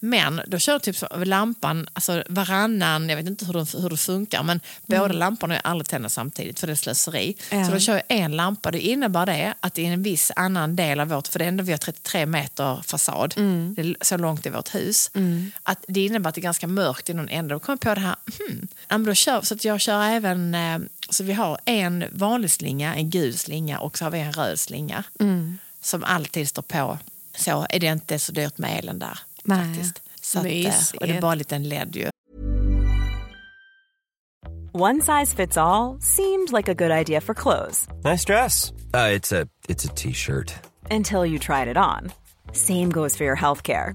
Men då kör typ lampan, alltså varannan, jag vet inte hur, de, hur det funkar, men båda lamporna är aldrig tända samtidigt för det är slöseri. Ja. Så då kör jag en lampa. Det innebär det att i en viss annan del av vårt, för det är ändå vi har 33 meter fasad, det är så långt i vårt hus, att det innebär att det är ganska mörkt i någon ände. Då kom jag på det här, hmm, då kör, så att jag kör även, eh, så vi har en vanlig slinga, en gul slinga och så har vi en röd slinga som alltid står på. Så är det inte så dyrt med elen där. Nej. Faktiskt. Så att, eh, och det är bara en liten LED ju. One size fits all seemed like a good idea for clothes Nice dress. Uh, it's a it's a t-shirt. until you tried it on. Same goes for your healthcare.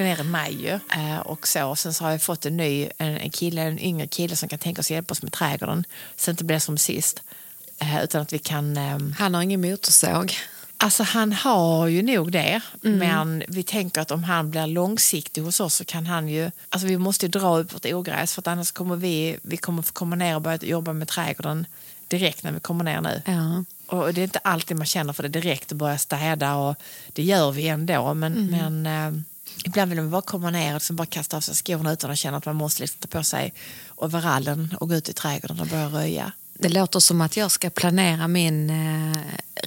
Ska ner i maj ju. Eh, och så. Sen så har jag fått en ny en, en kille, en yngre kille som kan tänka oss hjälpa oss med trädgården. Så det inte blir som sist. Eh, utan att vi kan... ehm, Han har ingen motorsåg. Alltså han har ju nog det, Mm. men vi tänker att om han blir långsiktig hos oss så kan han ju, alltså vi måste ju dra upp vårt ogräs för att annars kommer vi, vi kommer få komma ner och börja jobba med trädgården direkt när vi kommer ner nu. Ja. Och det är inte alltid man känner för det direkt att börja städa och det gör vi ändå men, Mm. men eh, ibland vill man bara komma ner och bara kasta av sig skorna utan att känna att man måste liksom ta på sig overallen och gå ut i trädgården och börja röja. Det låter som att jag ska planera min eh,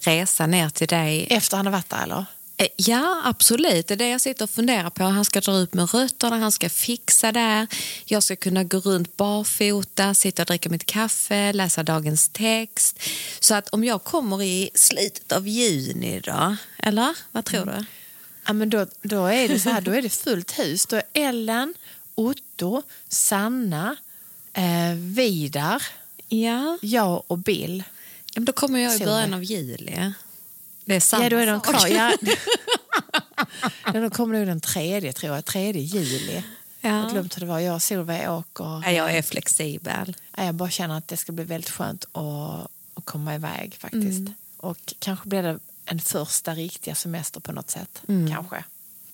resa ner till dig. Efter han har varit där eller? Eh, Ja, absolut. Det är det jag sitter och funderar på. Han ska dra ut med rötterna, han ska fixa där. Jag ska kunna gå runt barfota, sitta och dricka mitt kaffe, läsa dagens text. Så att om jag kommer i slutet av juni då, eller vad tror du? Ja, men då, då är det så här, då är det fullt hus. Då är Ellen, Otto, Sanna, eh, Vidar, Ja. jag och Bill. Ja, men Då kommer jag i början av juli. Det är samma Ja, då är de kvar. Ja. ja, de kommer nog den tredje, tror jag. Tredje juli. Jag har Ja. glömt hur det var. Jag och Solveig åker. Ja, jag är flexibel. Ja, Jag bara känner att det ska bli väldigt skönt att, att komma iväg faktiskt. Mm. Och kanske blir det en första riktiga semester på något sätt. Kanske.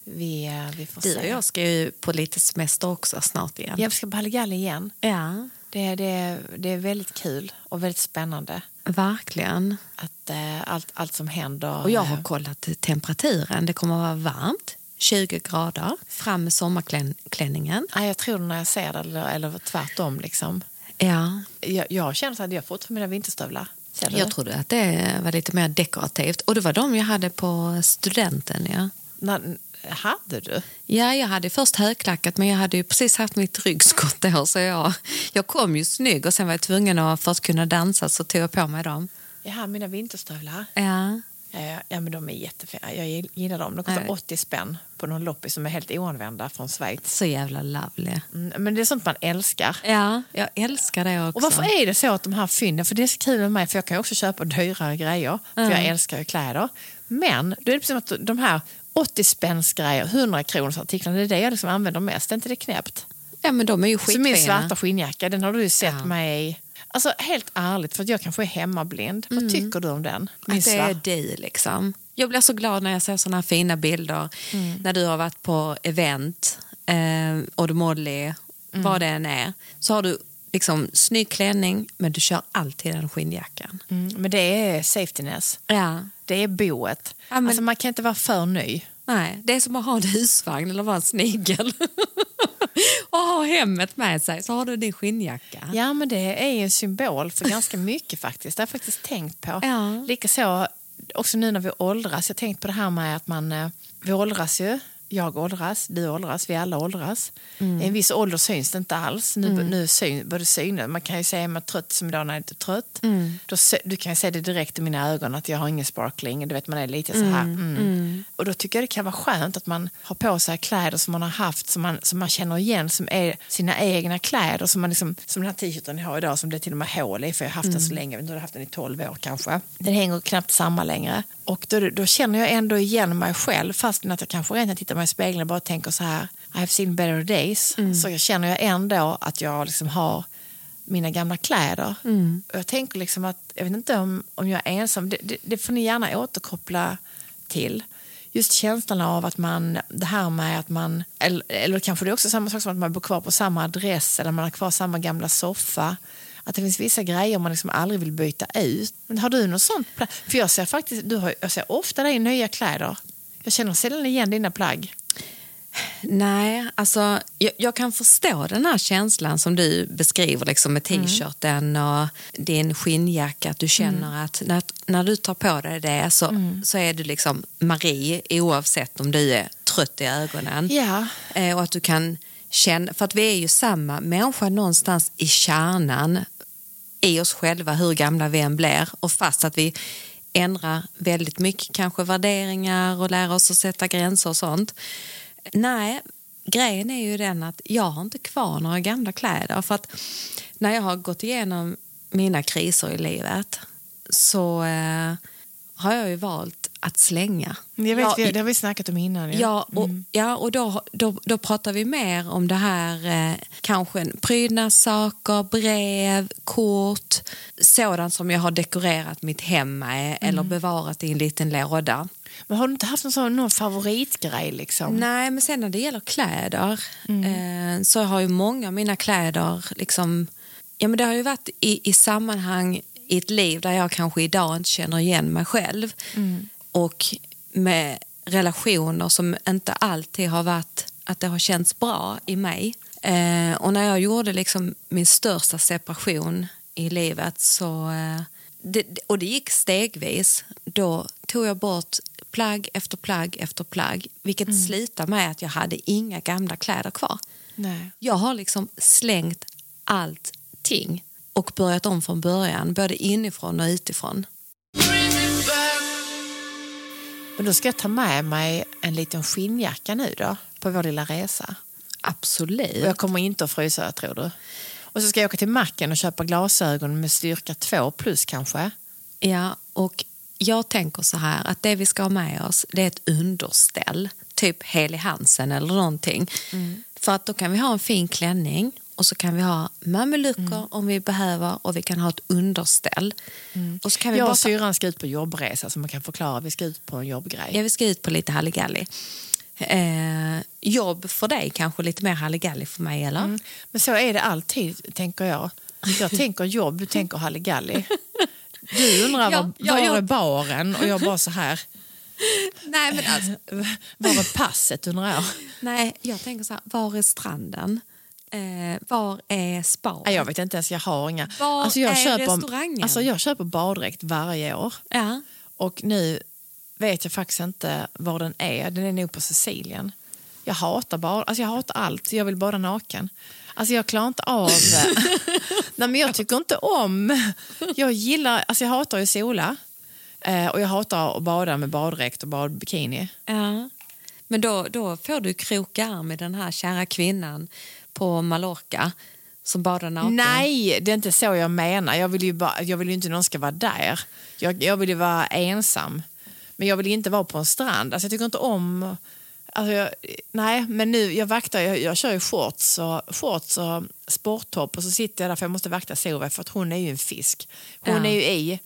Vi, eh, vi får Mm. Du se. och jag ska ju på lite semester också snart igen. Jag ska på Halligalli igen. Ja, Det, det, det är väldigt kul och väldigt spännande. verkligen. Att, eh, allt, allt som händer. Och jag eh, har kollat temperaturen. Det kommer att vara varmt, 20 grader. Fram med sommarklänningen. ja, jag tror när jag ser det, eller, eller tvärtom. Liksom. Ja, Jag, jag känner att jag får inte mina vinterstövlar. Ser du jag trodde att det var lite mer dekorativt. Och det var de jag hade på studenten. Ja. När, hade du? Ja, jag hade först högklackat men jag hade ju precis haft mitt ryggskott då så jag, jag kom ju snygg och sen var jag tvungen att för att kunna dansa så tog jag på mig dem. Har mina vinterstövlar. Ja, Ja, ja, men de är jättefina. Jag gillar dem. De kostar Nej. 80 spänn på någon loppis som är helt oanvända från Schweiz. så jävla lovely. Mm, men det är sånt man älskar. Ja, jag älskar det också. Och varför är det så att de här fynden, för det är så kul med mig, för jag kan också köpa dyrare grejer, för jag älskar ju kläder. Men då är det precis som att de här 80 spänns grejer, 100 kronors artiklarna, det är det jag liksom använder mest. Är inte det knäppt? Ja, men de är ju Så skitfina. min svarta skinnjacka, den har du ju sett Ja. mig i. Alltså helt ärligt, för jag kanske är hemmablind. Vad tycker du om den? Min Att det är du liksom. Jag blir så glad när jag ser såna här fina bilder. När du har varit på event, eh, Odd Molly, vad det än är. Så har du liksom snygg klänning men du kör alltid den skinnjackan. Mm, men det är safetyness. Ja. Det är boet. Ja, men- Alltså man kan inte vara för ny. Nej, det är som att ha en husvagn eller vara en snigel. och ha hemmet med sig så har du din skinnjacka. Ja, men det är ju en symbol för ganska mycket faktiskt. Det har jag faktiskt tänkt på. Ja. Likaså, också nu när vi åldras. Jag har tänkt på det här med att man, eh, vi åldras ju. Jag åldras, du åldras, vi alla åldras. Mm. I en viss ålder syns det inte alls. Nu, nu syn, både synen, man kan ju säga att man är trött som idag när jag är inte trött. Mm. Då, du kan se det direkt i mina ögon att jag har ingen sparkling. Du vet, man är lite så här. Mm. Och då tycker jag det kan vara skönt att man har på sig kläder som man har haft, som man, som man känner igen, som är sina egna kläder. Som, man liksom, som den här t-shirten jag har idag som det är till och med hål i, för jag har haft den så länge. Vet inte, Jag har haft den i 12 år kanske. Den hänger knappt samma längre. Och då, då känner jag ändå igen mig själv, fast att jag kanske jag tittar mig i spegeln och bara tänker så här, I've seen better days. Så jag känner jag ändå att jag liksom har mina gamla kläder. Och jag tänker liksom att, jag vet inte om, om jag är ensam, det, det, det får ni gärna återkoppla till. Just känslan av att man, det här med att man, eller, eller kanske det är också samma sak som att man bor kvar på samma adress eller man har kvar samma gamla soffa. Att det finns vissa grejer man liksom aldrig vill byta ut. Men har du något sånt? För jag ser faktiskt, du har, jag ser ofta dig i nya kläder. Jag känner sällan igen dina plagg. Nej, alltså jag, jag kan förstå den här känslan som du beskriver liksom med t-shirten och din skinnjacka. Att du känner att när, när du tar på dig det så, så är du liksom Marie oavsett om du är trött i ögonen. Ja. Eh, och att du kan känna, för att vi är ju samma människa någonstans i kärnan i oss själva hur gamla vi än blir och fast att vi ändra väldigt mycket kanske värderingar och lära oss att sätta gränser och sånt. Nej, grejen är ju den att jag har inte kvar några gamla kläder för att när jag har gått igenom mina kriser i livet så eh, har jag ju valt att slänga. Jag vet, Ja, det har vi snackat om innan. Ja, och, ja, och då, då, då pratar vi mer om det här, eh, kanske prydnadssaker, brev, kort, sådant som jag har dekorerat mitt hem med eller bevarat i en liten låda. Men har du inte haft någon, sån, någon favoritgrej? Liksom? Nej, men sen när det gäller kläder eh, så har ju många av mina kläder liksom, ja men det har ju varit i, i sammanhang i ett liv där jag kanske idag inte känner igen mig själv och med relationer som inte alltid har varit att det har känts bra i mig. Eh, och när jag gjorde liksom min största separation i livet så... eh, Det, och det gick stegvis. Då tog jag bort plagg efter plagg efter plagg. Vilket slutade med att jag hade inga gamla kläder kvar. Nej. Jag har liksom slängt allting och börjat om från början, både inifrån och utifrån. Men då ska jag ta med mig en liten skinnjacka nu då, på vår lilla resa. Absolut. Och jag kommer inte att frysa, tror du. Och så ska jag åka till macken och köpa glasögon med styrka 2 plus kanske. Ja, och jag tänker så här att det vi ska ha med oss det är ett underställ, typ Heli Hansen eller någonting. För att då kan vi ha en fin klänning och så kan vi ha mamelucker om vi behöver och vi kan ha ett underställ. Och så kan vi Jag bara och syrran ska ut på jobbresa så man kan förklara. Vi ska ut på en jobbgrej. Ja, vi ska ut på lite halligalli. Eh, jobb för dig kanske lite mer halligalli för mig eller? Mm. Men så är det alltid, tänker jag. Jag tänker jobb, du tänker halligalli. Du undrar Ja, var, ja, var ja. är baren och jag bara så här. Nej, men alltså, Var är passet undrar jag. nej, jag tänker så här, var är stranden? Eh, var är spa? Nej, jag vet inte ens, jag har inga. Var Alltså, jag, är köper, restaurangen? alltså, jag köper baddräkt varje år. Ja. Och nu vet jag faktiskt inte var den är. Den är nog på Sicilien. Jag hatar, bad, alltså jag hatar allt. Jag vill bada naken. Alltså jag klarar inte av... Nej, men jag tycker inte om... Jag gillar... Alltså jag hatar ju sola. Eh, och jag hatar att bada med baddräkt och badbikini. Ja. Men då, då får du kroka arm i den här kära kvinnan på Mallorca som badar naken. Nej, det är inte så jag menar. Jag vill ju, bara, jag vill ju inte någon ska vara där. Jag, jag vill ju vara ensam. Men jag vill inte vara på en strand. Alltså jag tycker inte om... Alltså jag, nej, men nu, jag vaktar, jag, jag kör ju shorts och, shorts och sporttopp och så sitter jag där för jag måste vakta Solveig för att hon är ju en fisk. Hon Ja. är ju i.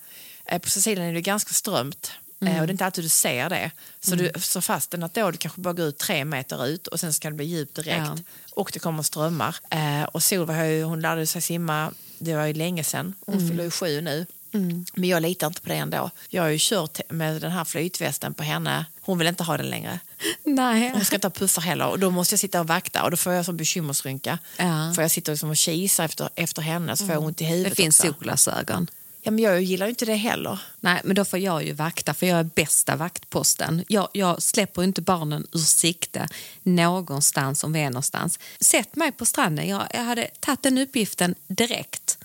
Eh, På Sicilien är det ganska strömt. Eh, Och det är inte alltid du ser det. Så du så fast den att då du kanske bara går ut tre meter ut och sen ska det bli djupt direkt. Ja. Och det kommer strömmar. Eh, och Solveig ju, hon lärde sig simma, det var ju länge sedan. Hon fyller ju sju nu. Men jag litar inte på det ändå. Jag har ju kört med den här flytvästen på henne. Hon vill inte ha den längre. Nej. Hon ska inte ha puffar heller. Och då måste jag sitta och vakta och då får jag så bekymmersrynka. Ja. För jag sitter liksom och kisar efter, efter henne så får jag ont i Det huvudet finns också. solglasögon. Ja, men jag gillar ju inte det heller. Nej, men då får jag ju vakta för jag är bästa vaktposten. Jag, jag släpper inte barnen ur sikte någonstans om vi är någonstans. Sätt mig på stranden. Jag, jag hade tagit den uppgiften direkt.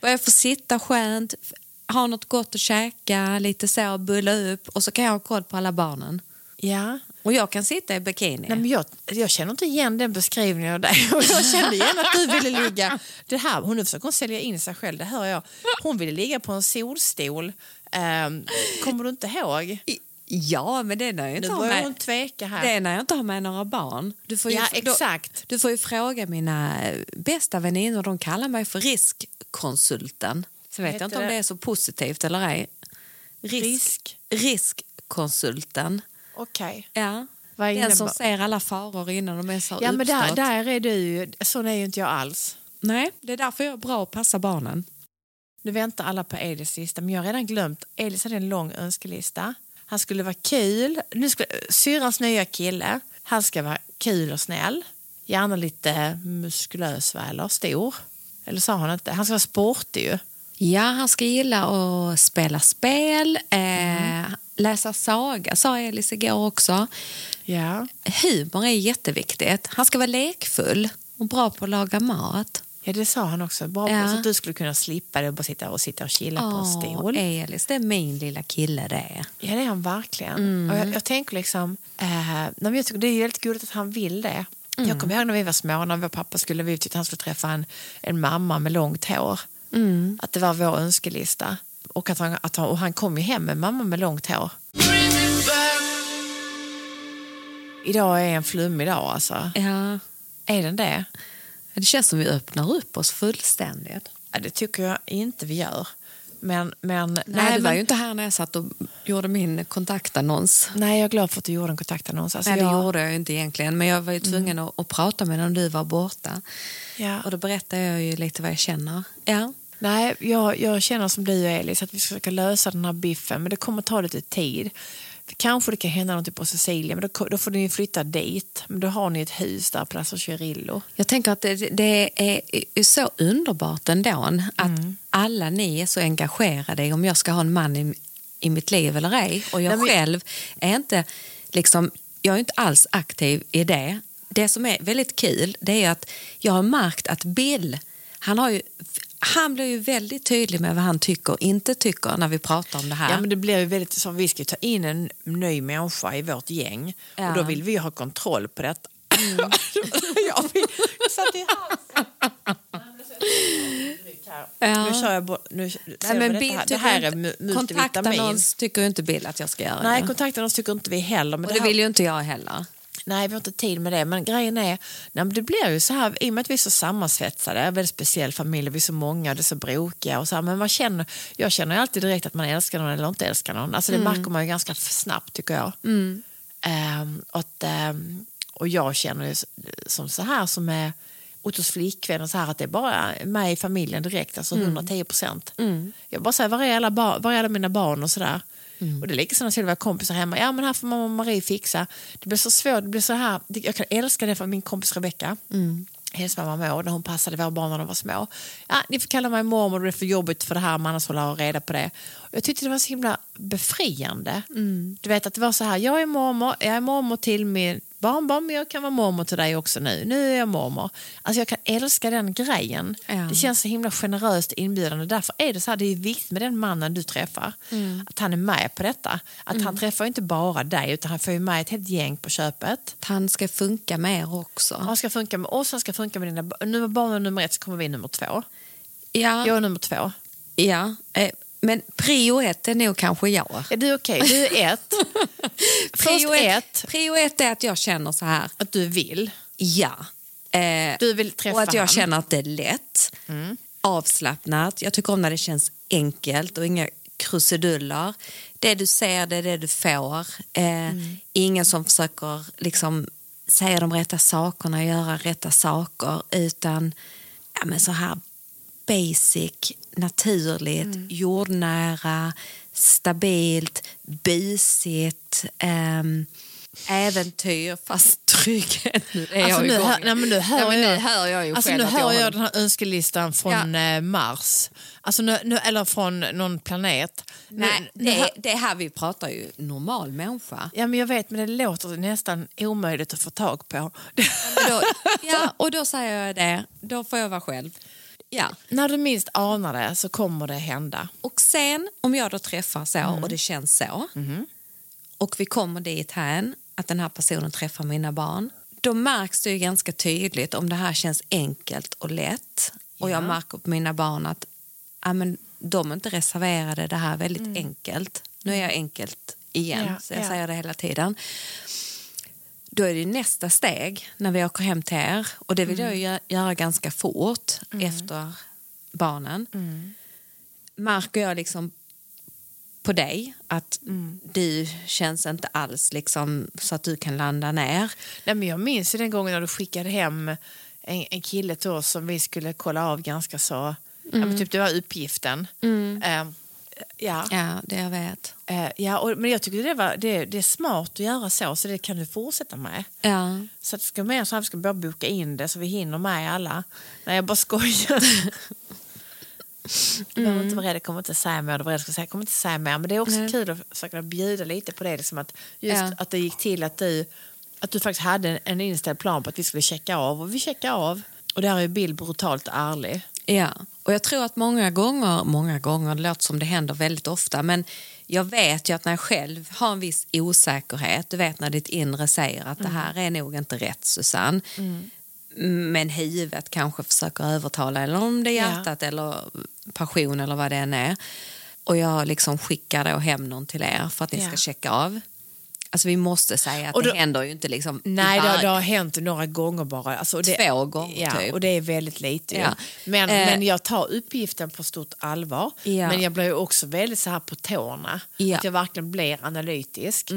Jag får sitta skönt, ha något gott att käka, lite så, bulla upp och så kan jag ha koll på alla barnen. Ja. Och jag kan sitta i bikini. Nej, men jag, jag känner inte igen den beskrivningen av dig. Jag kände igen att du ville ligga... Det här, hon nu försöker hon sälja in sig själv, det hör jag. Hon ville ligga på en solstol. Ehm, kommer du inte ihåg? Ja, men det är när jag Nu inte har med... hon tveka här. Det är när jag inte har med några barn. Du får ju, Ja, exakt. du får ju fråga mina eh, bästa väninnor. De kallar mig för riskkonsulten. Så vet jag inte om det- det är så positivt eller ej. Risk? Riskkonsulten. Okej. Ja. Vad Den som ser alla faror innan de ens har Ja, men där, uppstått. där är du ju... Sån är ju inte jag alls. Nej, det är därför jag är bra att passa barnen. Nu väntar alla på Elis lista, men jag har redan glömt. Elis hade en lång önskelista. Han skulle vara kul. Nu skulle, syrrans nya kille. Han ska vara kul och snäll. Gärna lite muskulös va, eller stor. Eller sa han inte? Han ska vara sportig ju. Ja, han ska gilla att spela spel, eh, läsa saga, sa Elis igår också. Ja. Humor är jätteviktigt. Han ska vara lekfull och bra på att laga mat. ja, det sa han också. Bra Ja. så att du skulle kunna slippa det och bara sitta och, sitta och chilla på en stol. Elis, det är min lilla kille det är. Ja, det är han verkligen. Och jag, jag tänker liksom... Eh, jag tycker det är väldigt gulligt att han vill det. Jag kommer ihåg när vi var små, när vår pappa skulle, vi tyckte han skulle träffa en, en mamma med långt hår. Att det var vår önskelista. Och, att han, att han, och han kom ju hem med mamma med långt hår. Idag är en flummig dag alltså. Ja, Är den det? det känns som vi öppnar upp oss fullständigt. Ja, det tycker jag inte vi gör. Men, men, Nej, nej, du var men, ju inte här när jag satt och gjorde min kontaktannons. nej, jag är glad för att du gjorde en kontaktannons. Alltså, Nej, det jag, gjorde jag inte egentligen, men jag var ju tvungen att, att prata med när du var borta. ja. Och då berättade jag ju lite vad jag känner. Ja. Nej, jag, jag känner som du och Elis att vi ska försöka lösa den här biffen men det kommer ta lite tid. Kanske det kan hända något på Cecilia, men då, då får ni flytta dit. Men då har ni ett hus där Plaza Cirillo. Jag tänker att det, det är så underbart ändå att alla ni är så engagerade i om jag ska ha en man i, i mitt liv eller ej. Och jag Nej, själv är inte, liksom, jag är inte alls aktiv i det. Det som är väldigt kul det är att jag har märkt att Bill, han, har ju, han blir ju väldigt tydlig med vad han tycker och inte tycker när vi pratar om det här. Ja, men det blir ju väldigt så vi ska ta in en ny människa i vårt gäng Ja. och då vill vi ha kontroll på detta. jag, vill, jag satt i. Ja. Nu kör jag bort, nu, Nej, men Bill detta här, det här är inte- multivitamin. någon tycker inte Bill att jag ska göra Nej, det. kontakta någon tycker inte vi heller. Men Och det det här, vill ju inte jag heller. Nej, vi har inte tid med det. Men grejen är, nej, det blir ju så här, i och med att vi är så sammansvetsade, en väldigt speciell familj, vi är så många, det är så brokiga och så här, men vad känner, jag känner ju alltid direkt att man älskar någon eller inte älskar någon. Alltså det märker man ju ganska snabbt tycker jag. Ehm, och, att, ehm, och jag känner ju som så här som är Ottos flickvän och så här att det är bara mig i familjen direkt, alltså 110 procent. Jag bara säger, var är alla, var är alla mina barn och sådär. Och det är likadant till våra kompisar hemma. Ja men här får mamma Marie fixa. Det blir så svårt, det blir så här. Jag kan älska det för min kompis Rebecka. Hennes mamma Maud, när hon passade våra barn när de var små. Ja, ni får kalla mig mormor, det är för jobbigt för det här, man annars håller reda på det. Och jag tyckte det var så himla befriande. Du vet att det var så här, jag är mormor, jag är mormor till min barnbarn, men jag kan vara mormor till dig också nu. Nu är jag mormor. Alltså jag kan älska den grejen. Ja. Det känns så himla generöst inbjudande. Därför är det så här, det är viktigt med den mannen du träffar. Att han är med på detta. Att han träffar inte bara dig, utan han får ju med ett helt gäng på köpet. Han ska funka med er också. Han ska funka med oss, han ska funka med dina barn. Nu var barnen nummer ett så kommer vi nummer två. Ja, Jag är nummer två. ja. Men prio ett är nog kanske jag. Är du okej? Du är ett. Prio ett, prio ett är att jag känner så här, att du vill. ja. Eh, Du vill träffa och att jag han. känner att det är lätt, avslappnat. Jag tycker om när det känns enkelt och inga krusiduller. Det du ser, det är det du får. Eh, Ingen som försöker liksom säga de rätta sakerna, göra rätta saker, utan ja, men så här basic, naturligt, jordnära, stabilt, busigt, ehm, äventyr fast trygghet. Nu är Alltså, jag nu, igång. hör, nej, men nu hör Ja, men nu jag, hör jag ju alltså, själv nu hör jag jag den här önskelistan från eh, Mars. Alltså, nu, nu, eller från någon planet. Nu- Nej, nu det, hör- det här vi pratar ju normal människa. Ja, men jag vet, men det låter nästan omöjligt att få tag på. Men Då, ja, och då säger jag det, då får jag vara själv. Ja. När du minst anar det så kommer det hända. Och sen om jag då träffar så och det känns så och vi kommer dit här att den här personen träffar mina barn då märks det ju ganska tydligt om det här känns enkelt och lätt och jag märker på mina barn att ja, men, de är inte reserverade, det här är väldigt enkelt. Nu är jag enkelt igen, Ja, så jag ja. säger det hela tiden. Då är det nästa steg när vi åker hem till er. Och det vill jag ju gö- göra ganska fort efter barnen. Märker jag liksom på dig att du känns inte alls liksom så att du kan landa ner. Nej, men jag minns den gången när du skickade hem en, en kille till oss som vi skulle kolla av ganska så... Ja, men typ det var uppgiften. Eh, ja. Ja, det jag vet. Eh, ja, och, men jag tycker det, var, det, det är smart att göra så, så det kan du fortsätta med. Ja. Så att ska med så här, vi ska bara boka in det så vi hinner med alla. Nej, jag bara skojar. Du behöver inte vara rädd, jag kommer inte säga mer. Du var rädd säga, jag kommer inte säga mer. Men det är också kul att försöka bjuda lite på det. Liksom att, just Ja. att det gick till att du, att du faktiskt hade en, en inställd plan på att vi skulle checka av. Och vi checkar av. Och där är Bill brutalt ärlig. Ja, och jag tror att många gånger, många gånger, det låter som det händer väldigt ofta, men jag vet ju att när jag själv har en viss osäkerhet, du vet när ditt inre säger att det här är nog inte rätt Susanne, men huvudet kanske försöker övertala, eller om det är Ja. hjärtat eller passion eller vad det än är. Och jag liksom skickar då hem någon till er för att ni Ja. ska checka av. Alltså vi måste säga att då- det händer ju inte liksom Nej, det, det har hänt några gånger bara. Alltså, det, Två gånger, ja, typ. Och det är väldigt lite. ju. Ja. Men, Eh. men jag tar uppgiften på stort allvar. Ja. Men jag blir också väldigt så här på tårna. Ja. Mm. Att jag verkligen blir analytisk.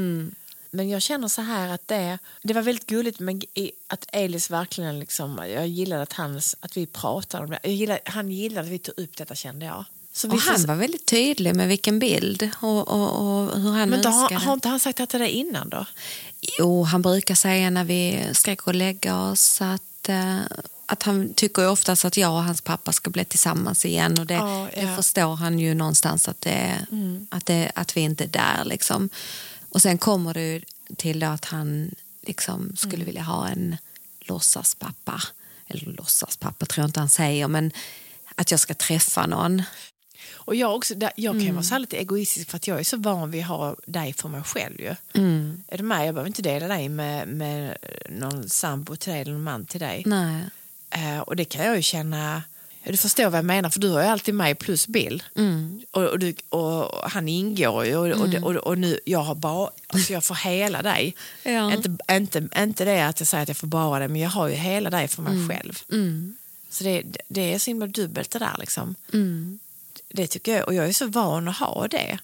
Men jag känner så här att det, det var väldigt gulligt med, i- att Elis verkligen liksom, jag gillade att, hans, att vi pratade om det. Jag gillade, han gillade att vi tog upp detta kände jag. Och han var väldigt tydlig med vilken bild och, och, och hur han Men då, har, önskade. har inte han sagt att det där innan då? Jo, han brukar säga när vi ska gå och lägga oss att, eh, att han tycker oftast att jag och hans pappa ska bli tillsammans igen. Och det, Ja, det ja. Mm. förstår han ju någonstans att, det, att, det, att vi inte är där. Liksom. Och sen kommer det till att han liksom skulle Mm. vilja ha en låtsaspappa. Eller låtsaspappa tror jag inte han säger, men att jag ska träffa någon. Och jag, också, jag kan Mm. vara så lite egoistisk för att jag är så van vid att ha dig för mig själv. Ju. Mm. Är du med? Jag behöver inte dela dig med, med någon sambo till dig eller någon man till dig. Nej. Eh, och det kan jag ju känna... Du förstår vad jag menar, för du har ju alltid mig plus Bill. Mm. Och, och, du, och han ingår ju och, och, och, och nu, jag har bara, alltså jag får hela dig. Ja. Inte, inte, inte det att jag säger att jag får bara det, men jag har ju hela dig för mig själv. Mm. Så det, det är så himla dubbelt det där liksom. Mm. Det tycker jag, och jag är så van att ha det.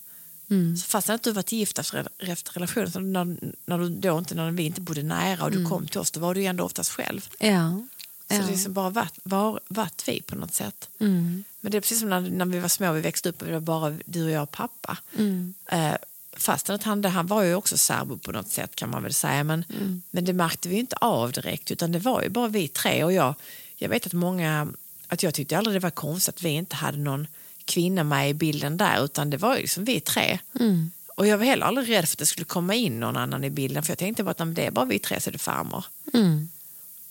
Mm. Så fast att du varit gift efter, efter relationen, så när, när, du då inte, när vi inte bodde nära och du kom till oss, då var du ju ändå oftast själv. Ja. Så ja. det är liksom bara varit, var, varit vi på något sätt. Mm. Men det är precis som när, när vi var små, vi växte upp och det var bara du och jag och pappa. Mm. Eh, fastän att han, det- han var ju också särbo på något sätt kan man väl säga. Men, Mm. men det märkte vi inte av direkt utan det var ju bara vi tre. Och jag, jag vet att många, att jag tyckte aldrig det var konstigt att vi inte hade någon kvinna med i bilden där utan det var ju liksom vi tre. Mm. Och jag var heller aldrig rädd för att det skulle komma in någon annan i bilden för jag tänkte bara att "Nej, men det är bara vi tre så är det farmor. Mm.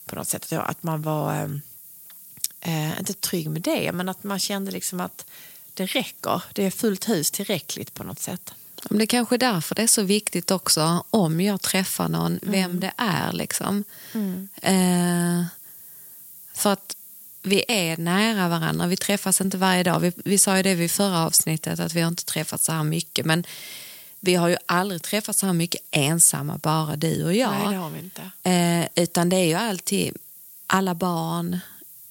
På något sätt att, man var, eh, eh, inte trygg med det men att man kände liksom att det räcker, det är fullt hus tillräckligt på något sätt. Men det är kanske är därför det är så viktigt också om jag träffar någon, Mm. vem det är. Liksom. Eh, för att vi är nära varandra, vi träffas inte varje dag. Vi, vi sa ju det vid förra avsnittet att vi har inte träffats så här mycket. Men vi har ju aldrig träffats så här mycket ensamma, bara du och jag. Nej, det har vi inte. Eh, utan det är ju alltid alla barn,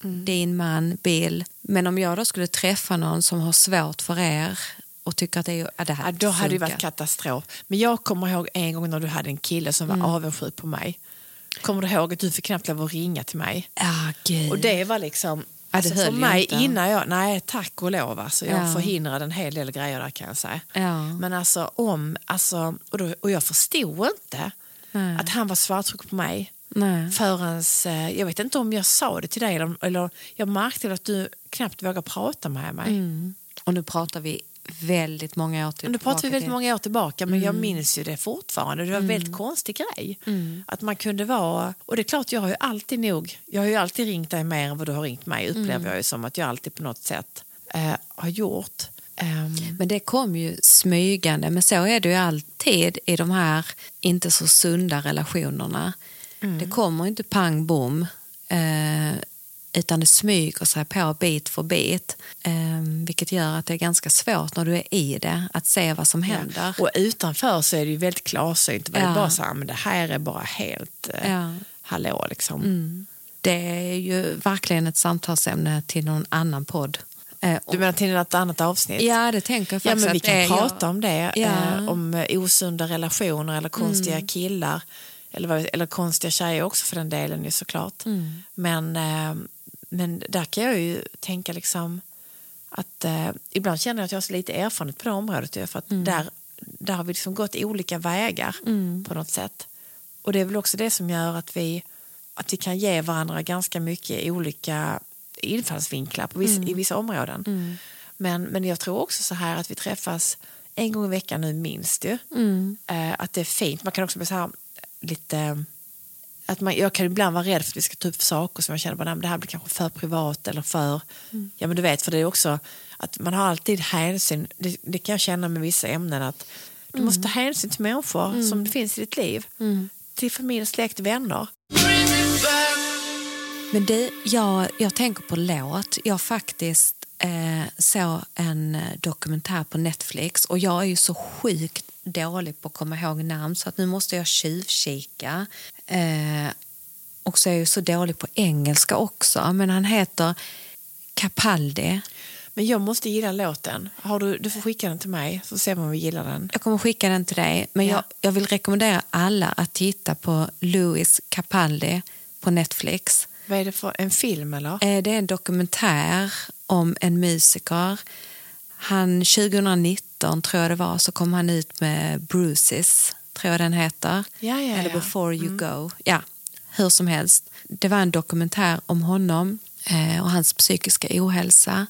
Mm. din man, Bill. Men om jag då skulle träffa någon som har svårt för er och tycker att det, är, det här Ja, då hade det varit katastrof. Men jag kommer ihåg en gång när du hade en kille som var Mm. avundsjuk på mig. Kommer du ihåg att du fick knappt lov att ringa till mig? Gud. Och det var liksom... Ja, Alltså för mig inte. innan jag... Nej, tack och lov. Alltså, jag Ja. förhindrade en hel del grejer där kan jag säga. Ja. Men alltså om... Alltså, och, då, och jag förstod inte Nej. att han var svartsjuk på mig. Nej. Förrän, eh, jag vet inte om jag sa det till dig eller, eller jag märkte att du knappt vågar prata med mig. Mm. Och nu pratar vi väldigt många år tillbaka. Nu pratar vi väldigt många år tillbaka men Mm. jag minns ju det fortfarande. Det var en väldigt konstig grej. Att man kunde vara... Och det är klart, jag har ju alltid nog... Jag har ju alltid ringt dig mer än vad du har ringt mig. Upplever Mm. jag ju som att jag alltid på något sätt eh, har gjort. Ehm, Men det kom ju smygande. Men så är det ju alltid i de här inte så sunda relationerna. Mm. Det kommer inte pang bom. Eh, utan det smyger sig på bit för bit. Eh, vilket gör att det är ganska svårt när du är i det att se vad som händer. och utanför så är det ju väldigt klarsynt. Det Ja. bara så här, men det här är bara helt eh, Ja. hallå liksom. Mm. Det är ju verkligen ett samtalsämne till någon annan podd. Eh, Du menar till ett annat avsnitt? Ja, det tänker jag Ja, faktiskt. men vi kan det prata om det. Ja. Eh, om eh, osunda relationer eller konstiga Mm. killar. Eller, eller konstiga tjejer också för den delen ju såklart. Mm. Men, eh, men där kan jag ju tänka liksom att eh, ibland känner jag att jag har så lite erfarenhet på det området. ju, För att Mm. där, där har vi liksom gått olika vägar på något sätt. Och det är väl också det som gör att vi, att vi kan ge varandra ganska mycket olika infallsvinklar på vissa, i vissa områden. Men, men jag tror också så här att vi träffas en gång i veckan nu minst ju. Eh, att det är fint. Man kan också bli så här lite... Att man, jag kan ibland vara rädd för att vi ska ta upp saker som jag känner att det här blir kanske för privat eller för... Ja men du vet, för det är också att man har alltid hänsyn. Det, det kan jag känna med vissa ämnen att du måste ta hänsyn till människor som det finns i ditt liv. Till familj, släkt, vänner. Men det, jag, jag tänker på låt. Jag faktiskt eh, såg en eh, dokumentär på Netflix och jag är ju så sjukt dålig på att komma ihåg namn så att nu måste jag tjuvkika. Eh, och så är jag ju så dålig på engelska också, men han heter Capaldi. Men jag måste gilla låten. Har du, du får skicka den till mig så ser vi om vi gillar den. Jag kommer skicka den till dig, men Ja. jag, jag vill rekommendera alla att titta på Louis Capaldi på Netflix. Vad är det för en film eller? Eh, Det är en dokumentär om en musiker. Han 2019 tror jag det var så kom han ut med Bruises, tror jag den heter. Ja, ja, Eller. Before you go. Ja, hur som helst. Det var en dokumentär om honom eh, och hans psykiska ohälsa.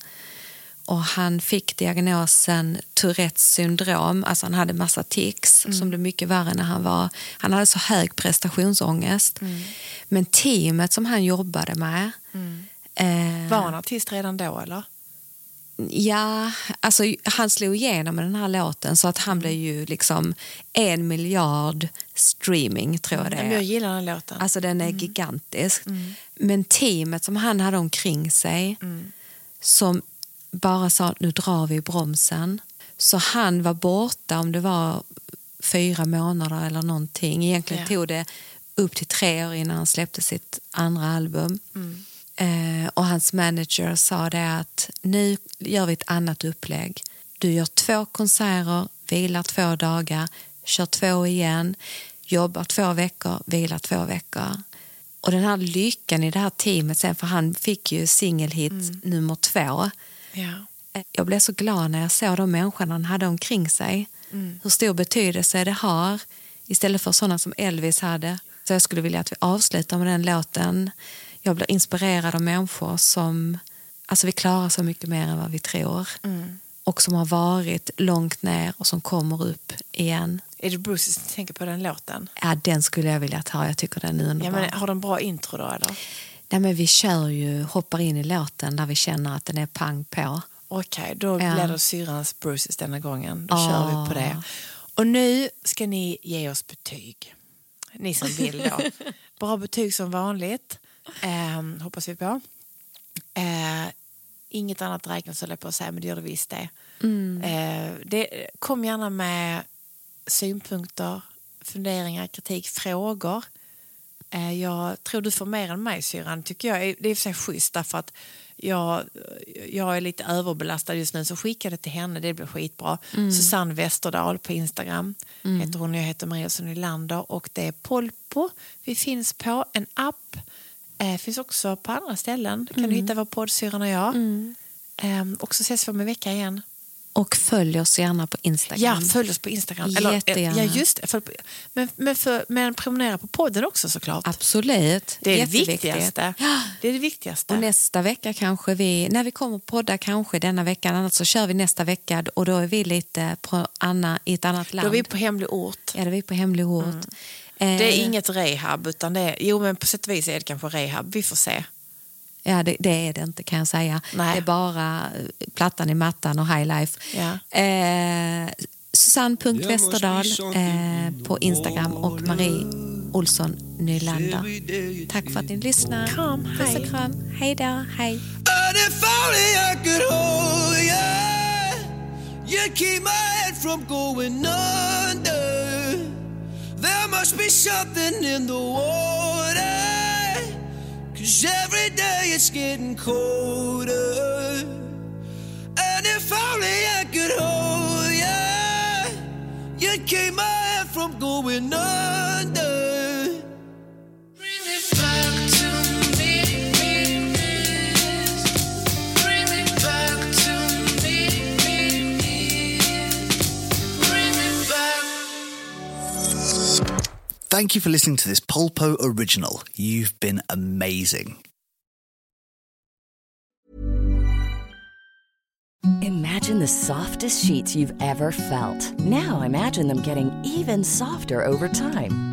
Och han fick diagnosen Tourettes syndrom, alltså han hade massa tics som blev mycket värre när han var, han hade så hög prestationsångest. Men teamet som han jobbade med, eh, Var han artist redan då eller? Ja, alltså han slog igenom med den här låten så att han blev ju liksom en miljard streaming tror jag det Men jag är. gillar den låten. Alltså den är gigantisk. Men teamet som han hade omkring sig som bara sa nu drar vi bromsen. Så han var borta om det var fyra månader eller någonting. Egentligen Ja. tog det upp till tre år innan han släppte sitt andra album. Eh, och hans manager sa det att nu gör vi ett annat upplägg. Du gör två konserter, vilar två dagar, kör två igen, jobbar två veckor, vilar två veckor. Och den här lyckan i det här teamet sen, för han fick ju singelhit nummer två. ja. Jag blev så glad när jag såg de människorna han hade omkring sig. Hur stor betydelse det har istället för sådana som Elvis hade. Så jag skulle vilja att vi avslutar med den låten. Jag blir inspirerad av människor som alltså vi klarar så mycket mer än vad vi tror. Och som har varit långt ner och som kommer upp igen. Är det Bruce som tänker på den låten? Ja, den skulle jag vilja ta. Jag tycker den är Ja, underbar. men, har den bra intro då eller? Nej, men vi kör ju, hoppar in i låten där vi känner att den är pang på. Okej, då Ja. blir det syrrans Bruces denna gången. Då Ah. kör vi på det. Och nu ska ni ge oss betyg. Ni som vill då. Bra betyg som vanligt. Ehm, hoppas vi på. Eh, inget annat räknas höll jag på att säga, men det gör det visst det. Eh, det. Kom gärna med synpunkter, funderingar, kritik, frågor. Eh, Jag tror du får mer än mig syrran, tycker jag. Det är i och för sig schysst därför att jag, jag är lite överbelastad just nu så skicka det till henne, det blir skitbra. Susanne Westerdahl på Instagram heter hon, jag heter Maria Nylander och det är Polpo. Vi finns på en app, eh, finns också på andra ställen. kan du hitta vår podd Syrran och jag. Ehm, och så ses vi om en vecka igen. Och följ oss gärna på Instagram. Ja, följ oss på Instagram. eh, Jättegärna. ja, just på- Men, men, för, men prenumerera på podden också såklart. Absolut. Det är det viktigaste. Det är det viktigaste. Och nästa vecka kanske vi, när vi kommer podda kanske denna veckan, annars så kör vi nästa vecka och då är vi lite på Anna, i ett annat Då land. är vi på hemlig ort. Ja, då är vi på hemlig ort. Eh, Det är inget rehab, utan det är, jo men på sätt och vis är det kanske rehab. Vi får se. Ja, det, det är det inte kan jag säga. Nej. Det är bara eh, plattan i mattan och high life. Ja. Eh, Susanne.Westerdal eh, på Instagram och Marie Olsson Nylander. Tack för att ni lyssnar. Kram, Puss hej. och kram. Hej då. Hej. And if only I could hold you, you'd keep my head from going under. There must be something in the water, cause every day it's getting colder. And if only I could hold you, you'd keep my head from going under. Bring it back Thank you for listening to this Polpo original. You've been amazing. Imagine the softest sheets you've ever felt. Now imagine them getting even softer over time.